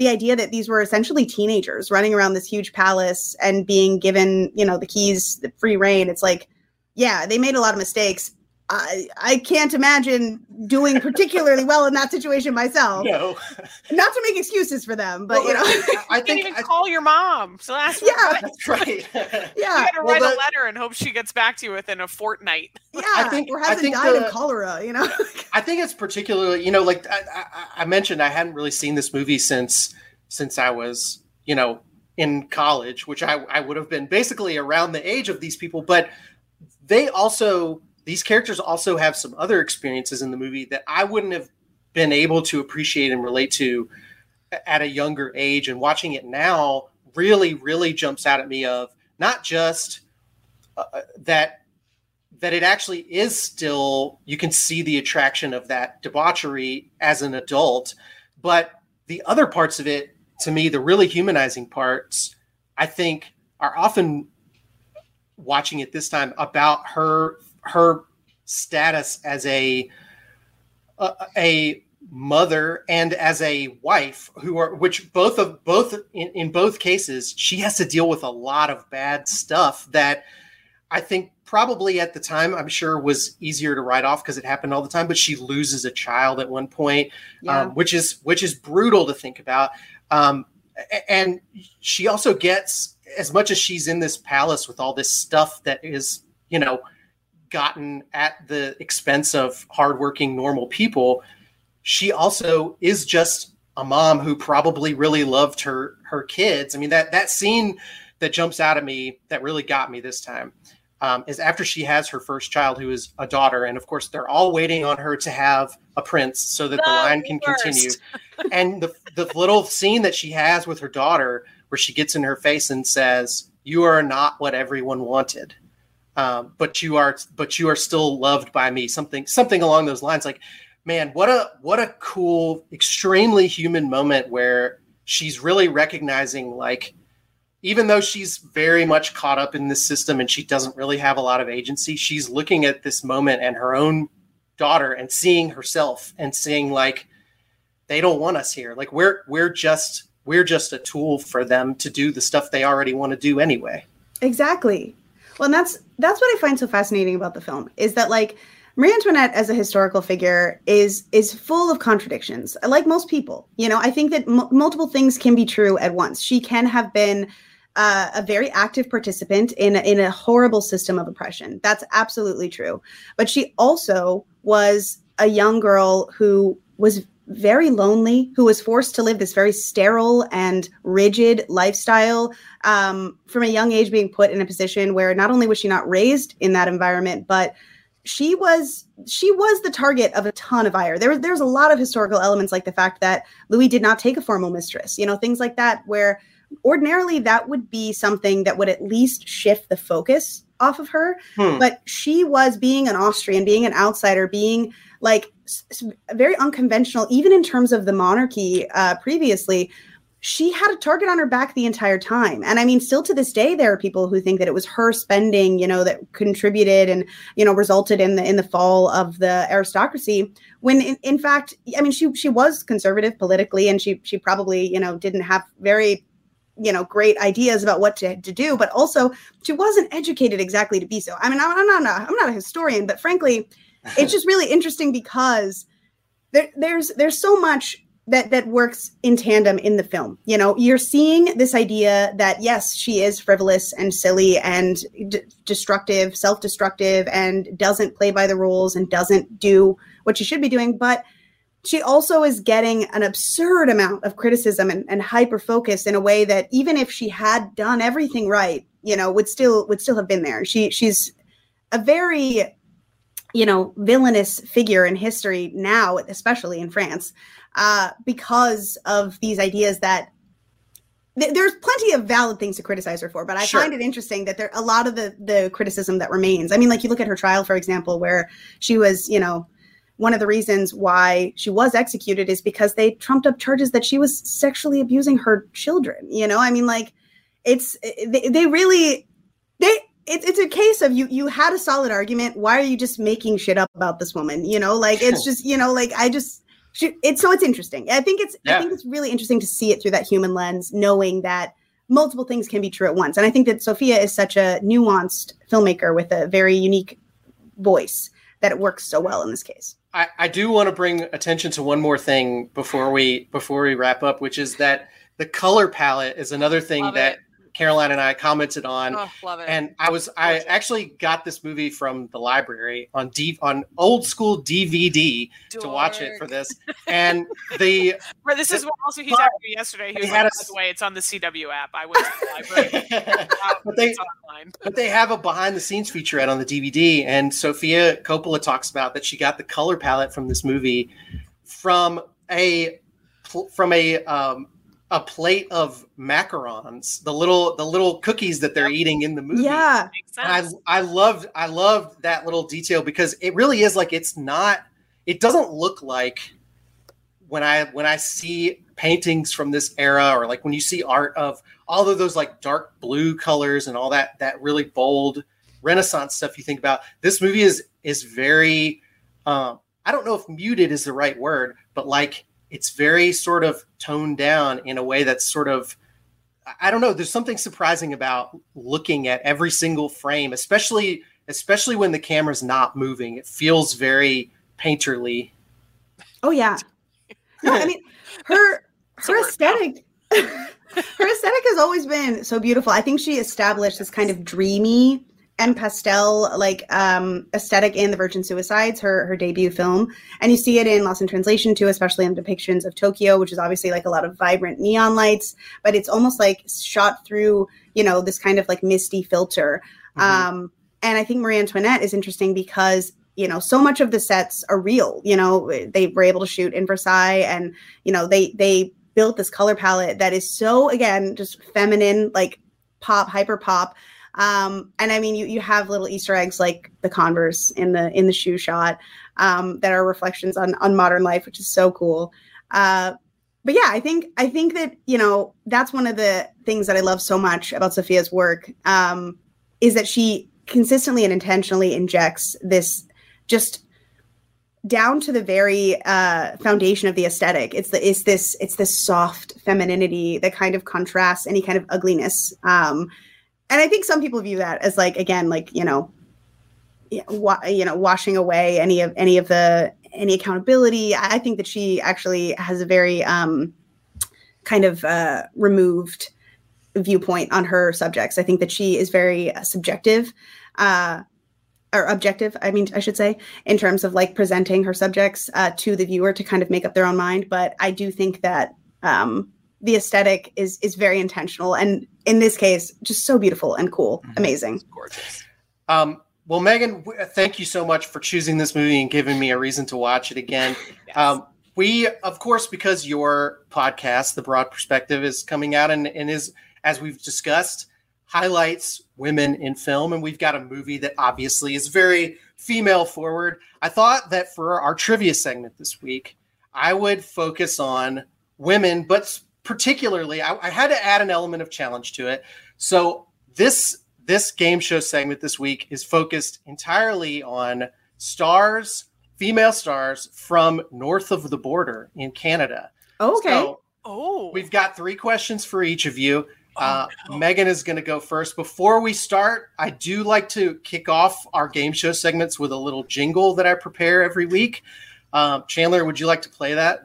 the idea that these were essentially teenagers running around this huge palace and being given, you know, the keys, the free reign. It's like, yeah, they made a lot of mistakes. I I can't imagine doing particularly well in that situation myself. no. Not to make excuses for them, but you know, I, I You think even I, call your mom. So that's Yeah. that's right. You yeah, got to Well, write the- a letter and hope she gets back to you within a fortnight. yeah, I think- or I hasn't think died the- of cholera. You know, I think it's particularly, you know, like I, I, I mentioned, I hadn't really seen this movie since since I was, you know, in college, which I, I would have been basically around the age of these people. But they also, these characters also have some other experiences in the movie that I wouldn't have been able to appreciate and relate to at a younger age. And watching it now really, really jumps out at me of not just uh, that that it actually is still you can see the attraction of that debauchery as an adult but the other parts of it to me the really humanizing parts i think are often watching it this time about her her status as a a, a mother and as a wife who are which both of both in, in both cases she has to deal with a lot of bad stuff that i think probably at the time i'm sure was easier to write off because it happened all the time but she loses a child at one point yeah, um, which is which is brutal to think about. Um, and she also gets as much as she's in this palace with all this stuff that is, you know, gotten at the expense of hardworking normal people. She also is just a mom who probably really loved her her kids. I mean that that scene that jumps out at me that really got me this time um, is after she has her first child, who is a daughter, and of course they're all waiting on her to have a prince so that the, the line can worst. continue. and the the little scene that she has with her daughter, where she gets in her face and says, "You are not what everyone wanted." Um, but you are but you are still loved by me something something along those lines like man what a what a cool extremely human moment where she's really recognizing like even though she's very much caught up in this system and she doesn't really have a lot of agency, she's looking at this moment and her own daughter and seeing herself and seeing like they don't want us here. Like we're we're just we're just a tool for them to do the stuff they already want to do anyway. Exactly. Well, and that's that's what I find so fascinating about the film is that like Marie Antoinette as a historical figure is is full of contradictions. Like most people, you know, I think that m- multiple things can be true at once. She can have been uh, a very active participant in in a horrible system of oppression. That's absolutely true. But she also was a young girl who was very lonely, who was forced to live this very sterile and rigid lifestyle um, from a young age, being put in a position where not only was she not raised in that environment, but she was she was the target of a ton of ire. There, was there's a lot of historical elements like the fact that Louis did not take a formal mistress, you know, things like that, where ordinarily that would be something that would at least shift the focus off of her hmm. but she was being an austrian being an outsider being like very unconventional even in terms of the monarchy uh, previously she had a target on her back the entire time. And i mean still to this day there are people who think that it was her spending you know that contributed and you know resulted in the in the fall of the aristocracy when in, in fact i mean she she was conservative politically and she she probably you know didn't have very you know great ideas about what to, to do but also she wasn't educated exactly to be so. I mean i'm, I'm not a, i'm not a historian but frankly it's just really interesting because there, there's there's so much that that works in tandem in the film. You know you're seeing this idea that yes she is frivolous and silly and d- destructive self-destructive and doesn't play by the rules and doesn't do what she should be doing but she also is getting an absurd amount of criticism and, and hyper focus in a way that even if she had done everything right you know would still would still have been there. She she's a very you know villainous figure in history now especially in france uh, because of these ideas that th- there's plenty of valid things to criticize her for but i sure. find it interesting that there a lot of the the criticism that remains i mean like you look at her trial for example where she was you know one of the reasons why she was executed is because they trumped up charges that she was sexually abusing her children. You know, I mean, like it's they, they really they it's it's a case of you you had a solid argument. Why are you just making shit up about this woman? You know, like it's just you know like I just it's so it's interesting. I think it's yeah. I think it's really interesting to see it through that human lens, knowing that multiple things can be true at once. And I think that Sofia is such a nuanced filmmaker with a very unique voice that it works so well in this case. I, I do want to bring attention to one more thing before we before we wrap up, which is that the color palette is another thing Love that it. Caroline and I commented on. Oh, love it. And I was I actually got this movie from the library on D on old school DVD Dork. to watch it for this. And the this is what also he's after me yesterday. He was like, by the way, it's on the CW app. I went to the library. but they but they have a behind the scenes featurette on the DVD, and Sofia Coppola talks about that she got the color palette from this movie from a from a um, a plate of macarons, the little the little cookies that they're yep. eating in the movie. Yeah, I I loved I loved that little detail because it really is like it's not. It doesn't look like when I when I see paintings from this era or like when you see art of all of those like dark blue colors and all that that really bold Renaissance stuff you think about. This movie is is very. Um, I don't know if muted is the right word, but like it's very sort of toned down in a way that's sort of I don't know. There's something surprising about looking at every single frame, especially especially when the camera's not moving. It feels very painterly. Oh yeah. No, I mean her her aesthetic her aesthetic has always been so beautiful. I think she established this kind of dreamy and pastel like um aesthetic in the virgin suicides her her debut film. And you see it in lost in translation too especially in depictions of tokyo which is obviously like a lot of vibrant neon lights. But it's almost like shot through you know this kind of like misty filter. Mhm. um and i think marie antoinette is interesting because you know so much of the sets are real. You know they were able to shoot in versailles and you know they they built this color palette that is so again just feminine like pop hyper pop um and i mean you you have little easter eggs like the converse in the in the shoe shot um that are reflections on on modern life which is so cool uh but yeah i think i think that you know that's one of the things that i love so much about sofia's work um is that she consistently and intentionally injects this just down to the very uh, foundation of the aesthetic. It's the it's this it's this soft femininity that kind of contrasts any kind of ugliness. Um, and I think some people view that as like again like you know, you know, washing away any of any of the any accountability. I I think that she actually has a very um, kind of uh, removed viewpoint on her subjects. I think that she is very uh, subjective. Uh, or objective, I mean, I should say, in terms of like presenting her subjects uh, to the viewer to kind of make up their own mind. But I do think that um, the aesthetic is is very intentional, and in this case, just so beautiful and cool, Mhm. amazing. Gorgeous. Um, well, Megan, w- thank you so much for choosing this movie and giving me a reason to watch it again. Yes. Um, we, of course, because your podcast, The Broad Perspective, is coming out and, and is, as we've discussed, highlights women in film. And we've got a movie that obviously is very female forward. I thought that for our trivia segment this week, I would focus on women, but particularly, I, I had to add an element of challenge to it. So this this game show segment this week is focused entirely on stars, female stars from north of the border in Canada. Oh, okay. So oh, we've got three questions for each of you. Uh, Oh, no. Megan is going to go first. Before we start, I do like to kick off our game show segments with a little jingle that I prepare every week. Um, Chandler, would you like to play that?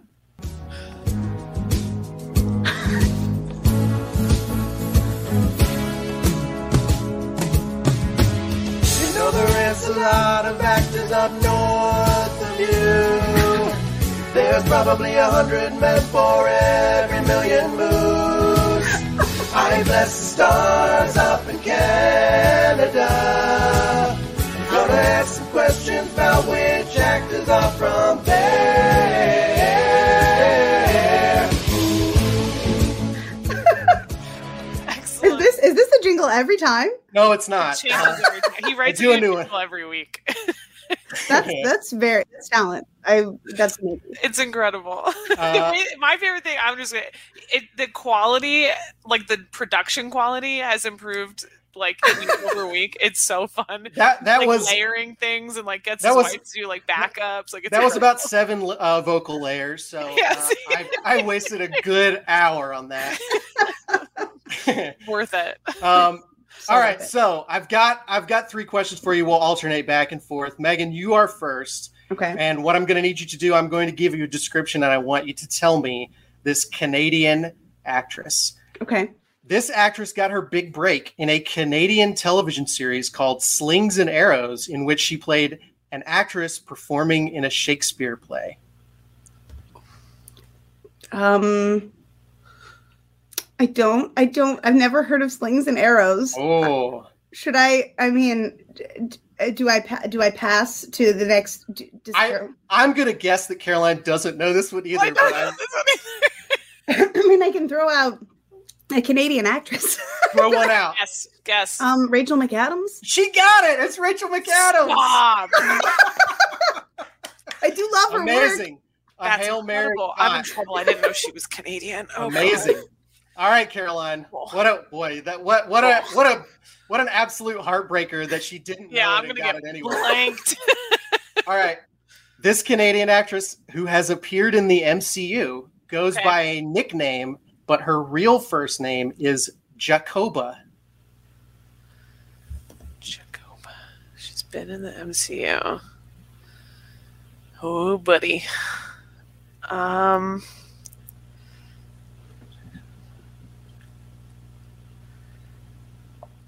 Know there is a lot of actors up north of you. There's probably a hundred men for every million moves. I bless the stars up in Canada. I'm gonna ask some questions about which actors are from there. Is jingle every time? No, it's not. Changes. He writes a a new new one. jingle every week. That's that's very that's talent. I that's amazing. it's incredible. Uh, My favorite thing, I'm just gonna, it, the quality, like the production quality, has improved like week over week. It's so fun. that that like was layering things and like gets that was- to do like backups. Like it's that was about seven uh, vocal layers. So Yes. uh, I, I wasted a good hour on that. worth it. um, So all right, it. so I've got I've got three questions for you. We'll alternate back and forth. Megan, you are first, Okay. and what I'm going to need you to do, I'm going to give you a description, and I want you to tell me this Canadian actress. Okay. This actress got her big break in a Canadian television series called Slings and Arrows, in which she played an actress performing in a Shakespeare play. Um I don't I don't I've never heard of slings and arrows. Oh, Should I I mean d- d- do I pa- do I pass to the next d- dis- I- I'm going to guess that Caroline doesn't know this one either. I don't know this one either. I mean I can throw out a Canadian actress. throw one out. Yes. guess. um Rachel McAdams. She got it. It's Rachel McAdams. Stop. I do love her work. Amazing. A That's Hail Mary. incredible. I'm in trouble. I didn't know she was Canadian. Oh, God. Amazing. All right, Caroline. What a boy. That what what a what a what an absolute heartbreaker that she didn't Yeah, know I'm gonna get it anyway. blanked. All right. This Canadian actress who has appeared in the MCU goes Okay. by a nickname, but her real first name is Jacoba. Jacoba. She's been in the MCU. Oh, buddy. Um.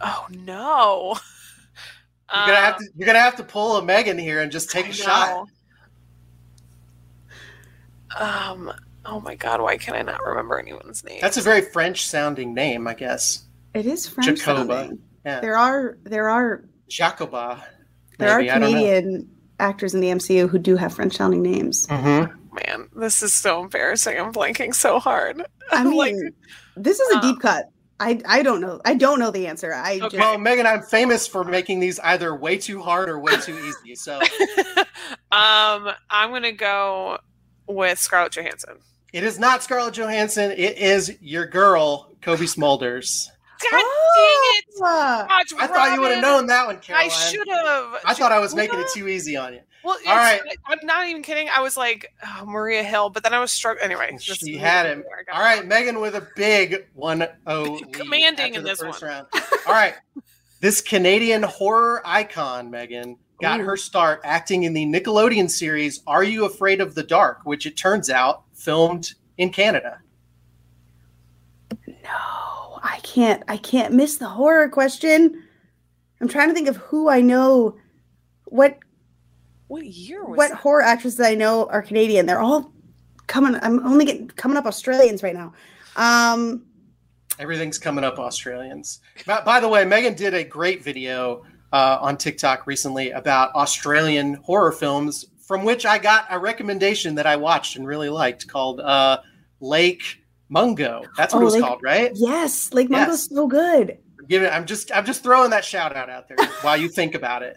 Oh no. You're gonna have to you're gonna have to pull a Megan here and just take I a shot. Um. Oh my God! Why can I not remember anyone's name? That's a very French sounding name, I guess. It is French Jacoba. Yeah. There are there are Jacoba. there maybe, are I don't know. Canadian actors in the MCU who do have French sounding names. Mhm. Man, this is so embarrassing. I'm blanking so hard. I mean, Like, this is a uh, deep cut. I I don't know. I don't know the answer. I Okay. just, Well, Megan, I'm famous for making these either way too hard or way too easy. So um, I'm gonna go with Scarlett Johansson. it is not Scarlett Johansson. It is your girl, Cobie Smulders. God dang it! Ah, Gosh, I thought you would have known that one, I should have. I thought I was making it too easy on you. Well, All right. I'm not even kidding. I was like oh, Maria Hill, but then I was struck. Anyway, this She had him. I got it. Megan with a big 1 0 Commanding in this first one. round. All right. This Canadian horror icon, Megan, got Ooh. her start acting in the Nickelodeon series Are You Afraid of the Dark, which it turns out filmed in Canada. no, I can't. I can't miss the horror question. I'm trying to think of who I know. What What year was what that? horror actresses I know are Canadian? They're all coming. I'm only getting coming up Australians right now. Um, Everything's coming up Australians. By, by the way, Megan did a great video uh, on TikTok recently about Australian horror films, from which I got a recommendation that I watched and really liked called uh, Lake Mungo. That's what Oh, it was Lake- called, right? yes, Lake Mungo's Yes. so good. Give it. I'm just. I'm just throwing that shout out out there while you think about it.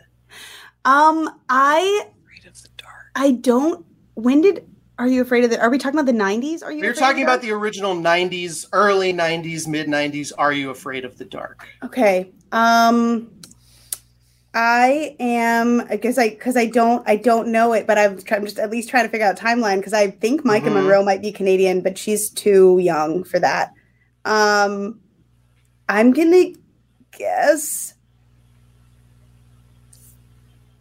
Um, I Afraid of the dark. I don't. When did? Are you afraid of the? Are we talking about the '90s? Are you? We were Afraid of talking about the original '90s, early '90s, mid '90s. Are you afraid of the dark? Okay. Um I am I guess I because I don't I don't know it, but I'm, I'm just at least trying to figure out timeline because I think Maika Mhm. Monroe might be Canadian, but she's too young for that. Um I'm gonna guess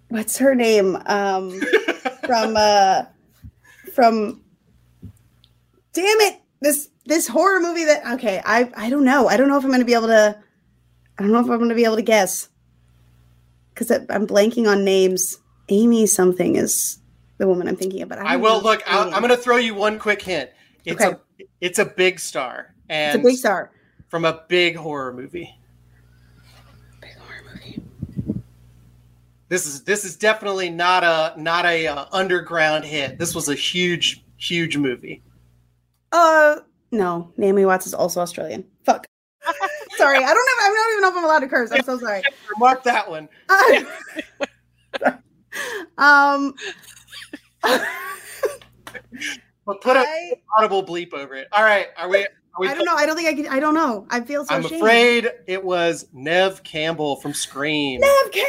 what's her name? Um from uh from damn it this this horror movie that okay i i don't know i don't know if i'm gonna be able to i don't know if i'm gonna be able to guess because i'm blanking on names amy something is the woman i'm thinking of but i, I will look. I. I'm going to throw you one quick hint. It's Okay. a it's a big star it's a big star from a big horror movie. big horror movie This is this is definitely not a not a uh, underground hit. This was a huge huge movie. uh no naomi watts is also australian fuck sorry i don't know i don't even know if i'm allowed to curse i'm so sorry Mark that one. um put an audible bleep over it. All right, are we? Are we I don't know i don't think i can i don't know i feel so I'm ashamed. afraid it was Neve Campbell from Scream. Neve, Neve,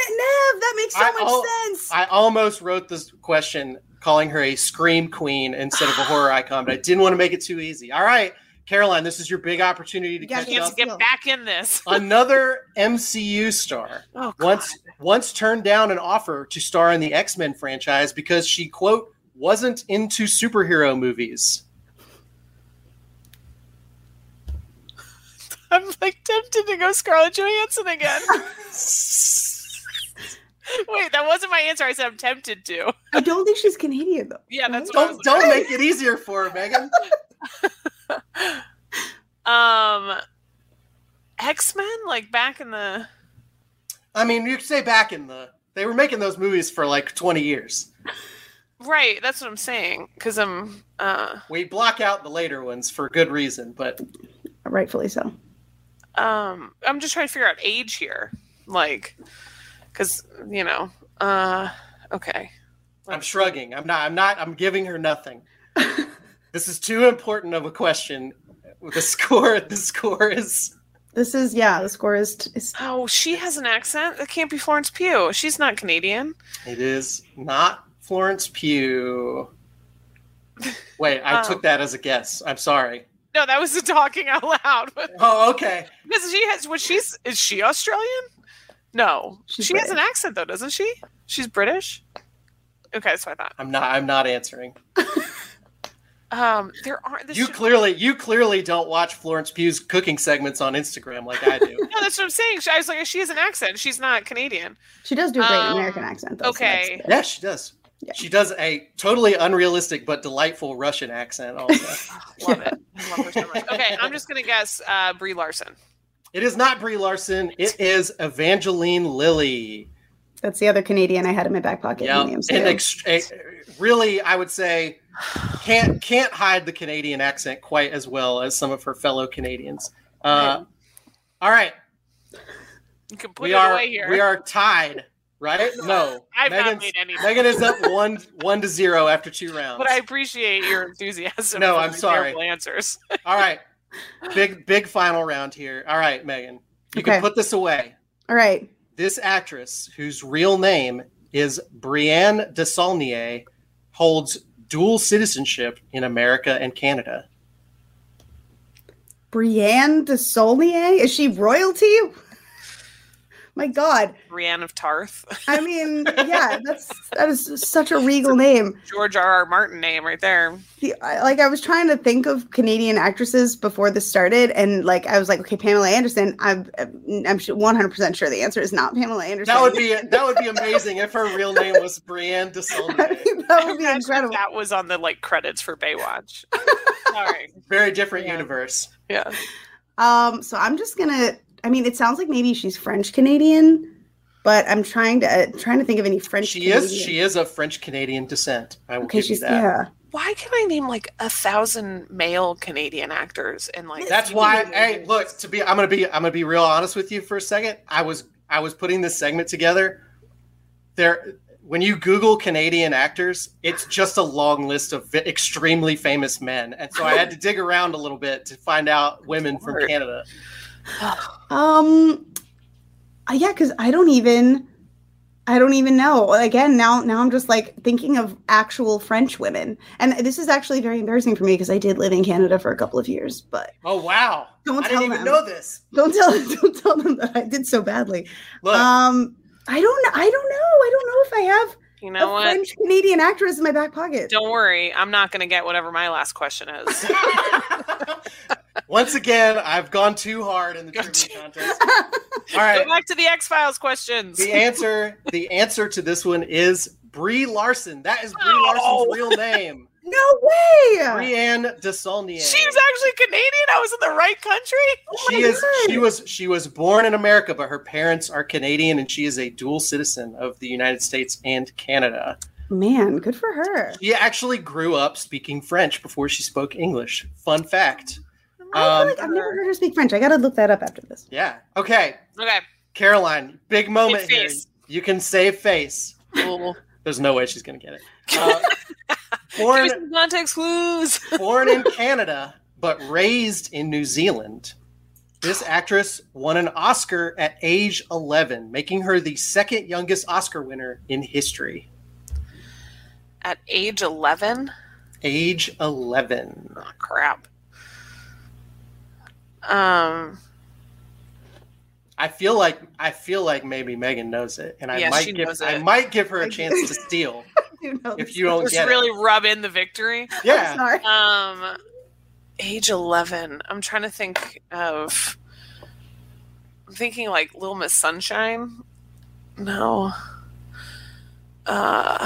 that makes so I- much oh, sense. I almost wrote this question calling her a scream queen instead of a horror icon, but I didn't want to make it too easy. All right, Caroline, this is your big opportunity to You catch up. to get back in this. Another MCU star Oh, once once turned down an offer to star in the X-Men franchise because she quote wasn't into superhero movies. I'm like tempted to go Scarlett Johansson again. Wait, that wasn't my answer. I said I'm tempted to. I don't think she's Canadian though. Yeah, that's what I Don't was don't make it easier for her, Megan. Um, X Men, like back in the. I mean, you could say back in the they were making those movies for like 20 years. Right, that's what I'm saying. Because I'm. Uh, We block out the later ones for good reason, but Rightfully so. um, I'm just trying to figure out age here, like, because you know. Uh, okay. I'm shrugging. I'm not I'm not I'm giving her nothing. this is too important of a question. The score the score is This is yeah. The score is, t- is Oh, she has an accent. That can't be Florence Pugh. She's not Canadian. it is not Florence Pugh. Wait, I Oh. took that as a guess. I'm sorry. No, that was the talking out loud. Oh, okay. Because she has. What she's is she Australian? No, She's she has an accent though, doesn't she? She's British. Okay, that's what I thought. I'm not I'm not answering. Um, there aren't. This You should- clearly, you clearly don't watch Florence Pugh's cooking segments on Instagram like I do. No, that's what I'm saying. She, I was like, she has an accent. She's not Canadian. She does do a great Um, American accent, though. okay. good. yeah, she does. Yeah. She does a totally unrealistic but delightful Russian accent. Also. Love it. Love her so much. Okay, I'm just gonna guess uh, Brie Larson. it is not Brie Larson. It is Evangeline Lilly. That's the other Canadian I had in my back pocket. Yeah, in and ex- eh, really, I would say can't can't hide the Canadian accent quite as well as some of her fellow Canadians. Uh, all right, You can put we it are away here. we are tied, right? No, I've not made any. Megan is up one one to zero after two rounds. but I appreciate your enthusiasm. No, I'm sorry. terrible Answers. All right, big big final round here. All right, Megan, you Okay. can put this away. All right. This actress, whose real name is Brienne de Saulnier, holds dual citizenship in America and Canada. Brienne de Saulnier? Is she royalty? My God. Brienne of Tarth. I mean, yeah, that's that is such a regal name. George R. R. Martin name right there. The, like I was trying to think of Canadian actresses before this started, and like I was like, okay, Pamela Anderson. I'm I'm one hundred percent sure the answer is not Pamela Anderson. That would be that would be amazing if her real name was Brienne de I mean, that would be Imagine incredible. That was on the like credits for Baywatch. Sorry. Very different Yeah. universe. Yeah. Um, so I'm just gonna. I mean, it sounds like maybe she's French Canadian, but I'm trying to uh, trying to think of any French. She is she is of French Canadian descent. I will Okay, give you that. yeah. Why can I name like a thousand male Canadian actors and like That's why. Hey, look. To be, I'm gonna be, I'm gonna be real honest with you for a second. I was, I was putting this segment together. There, when you Google Canadian actors, it's just a long list of extremely famous men, and so I had to dig around a little bit to find out women from Canada. Um, uh, yeah, because I don't even, I don't even know. Again, now now I'm just like thinking of actual French women, and this is actually very embarrassing for me because I did live in Canada for a couple of years. But Oh wow! Don't I tell didn't even them. know this. don't tell don't tell them that I did so badly. Look, Um, I don't. I don't know. I don't know if I have you know a what? French Canadian actress in my back pocket. Don't worry, I'm not gonna get whatever my last question is. once again, I've gone too hard in the trivia contest. All right, Go back to the X Files questions. the answer the answer to this one is Brie Larson. That is Brie Oh. Larson's real name. no way. Brienne de Saulnier. She's actually Canadian. I was in the right country. Oh she is God. she was she was born in America, but her parents are Canadian and she is a dual citizen of the United States and Canada. Man, good for her. She actually grew up speaking French before she spoke English. Fun fact. I feel Um, like I've never heard her speak French. I gotta look that up after this. Yeah. Okay. Okay. Caroline, big moment Save here. You can save face. Cool. There's no way she's gonna get it. Uh, Give born me some context clues. born in Canada, but raised in New Zealand. This actress won an Oscar at age 11, making her the second youngest Oscar winner in history. At age 11? Age 11. Oh, crap. Um, I feel like I feel like maybe Megan knows it, and I Yeah, might give I might give her a chance to steal You know if you don't just get really it. rub in the victory. Yeah, Sorry. Um, age 11. I'm trying to think of. I'm thinking like Little Miss Sunshine. No. Uh,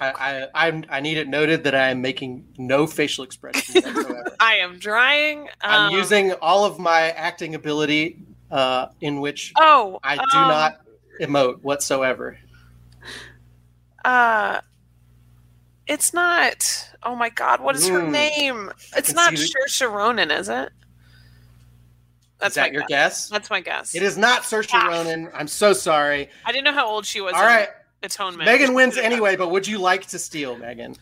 I, I I'm, I need it noted that I am making no facial expressions whatsoever. I am drying. I'm Um, using all of my acting ability, uh, in which Oh, I do um, not emote whatsoever. Uh, it's not. Oh my God! What is her Mm. name? It's not Saoirse Ronan, is it? That's Is that your guess. guess? That's my guess. It is not Saoirse Ah. Ronan. I'm so sorry. I didn't know how old she was. All right, Atonement. Megan wins anyway. But would you like to steal, Megan?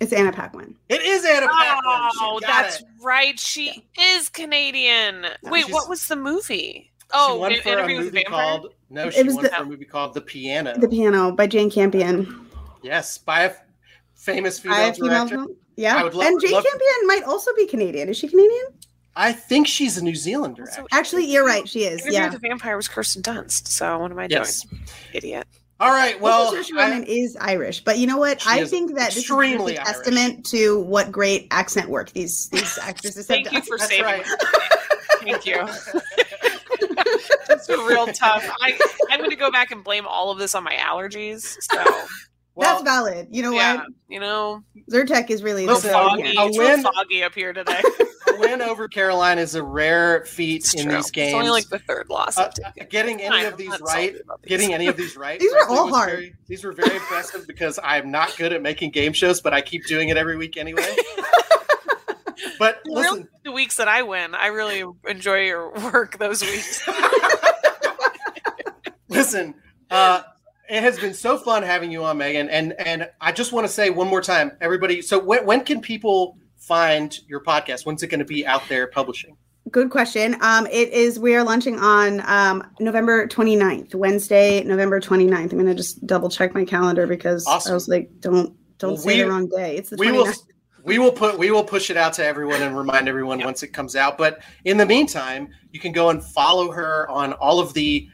It's Anna Paquin. It is Anna Paquin. Oh, that's it. right. She is Canadian. Wait, what was the movie? She Oh, won for Interview with a movie Vampire. called no. It She was won the- for a movie called The Piano. The Piano by Jane Campion. yes, by a f- famous female I have female. director. Yeah, I would love- and Jane love- Campion might also be Canadian. Is she Canadian? I think she's a New Zealander. Also, Actually. Actually, you're right. She is. Interview Yeah. with a Vampire was Kirsten Dunst. So what am I Yes. doing? Idiot. All right. Well, Saoirse Ronan is Irish, but you know what? I think that this is extremely just a Irish. testament to what great accent work these these actresses have Thank you done. for That's saving right. me. Thank you. It's been real tough. I, I'm going to go back and blame all of this on my allergies. So, well, That's valid. You know yeah, what? you know, Zyrtec is really Listen, the foggy. a It's win- foggy up here today. a win over Carolina is a rare feat It's in true. these games. It's only like the third loss Uh, getting any of I'm these right, these. getting any of these right. These were all hard. very- these were very impressive because I'm not good at making game shows, but I keep doing it every week anyway. but Really, listen, the weeks that I win, I really enjoy your work those weeks. listen. Uh, it has been so fun having you on, Megan, and and I just want to say one more time, everybody. So when when can people find your podcast? When's it going to be out there publishing? Good question. Um, it is, we are launching on um, November 29th, Wednesday, November 29th. I'm going to just double check my calendar because Awesome. I was like, don't, don't Well, say we- the wrong day. It's the we 29th. will we will put we will push it out to everyone and remind everyone once it comes out but in the meantime you can go and follow her on all of the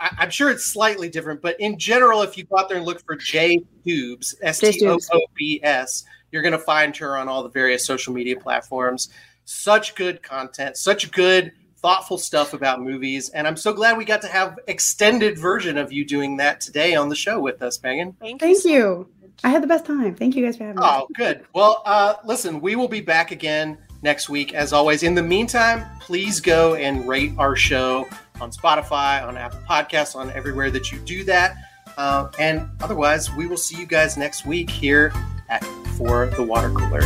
I, i'm sure it's slightly different but in general if you go out there and look for j tubes s-t-o-o-b-s you're going to find her on all the various social media platforms such good content such good thoughtful stuff about movies and i'm so glad we got to have extended version of you doing that today on the show with us megan Thank, Thank you. I had the best time. Thank you guys for having me. Oh, good. Well, uh, listen, we will be back again next week, as always. In the meantime, please go and rate our show on Spotify, on Apple Podcasts, on everywhere that you do that. Uh, and otherwise, we will see you guys next week here at For the Water Cooler.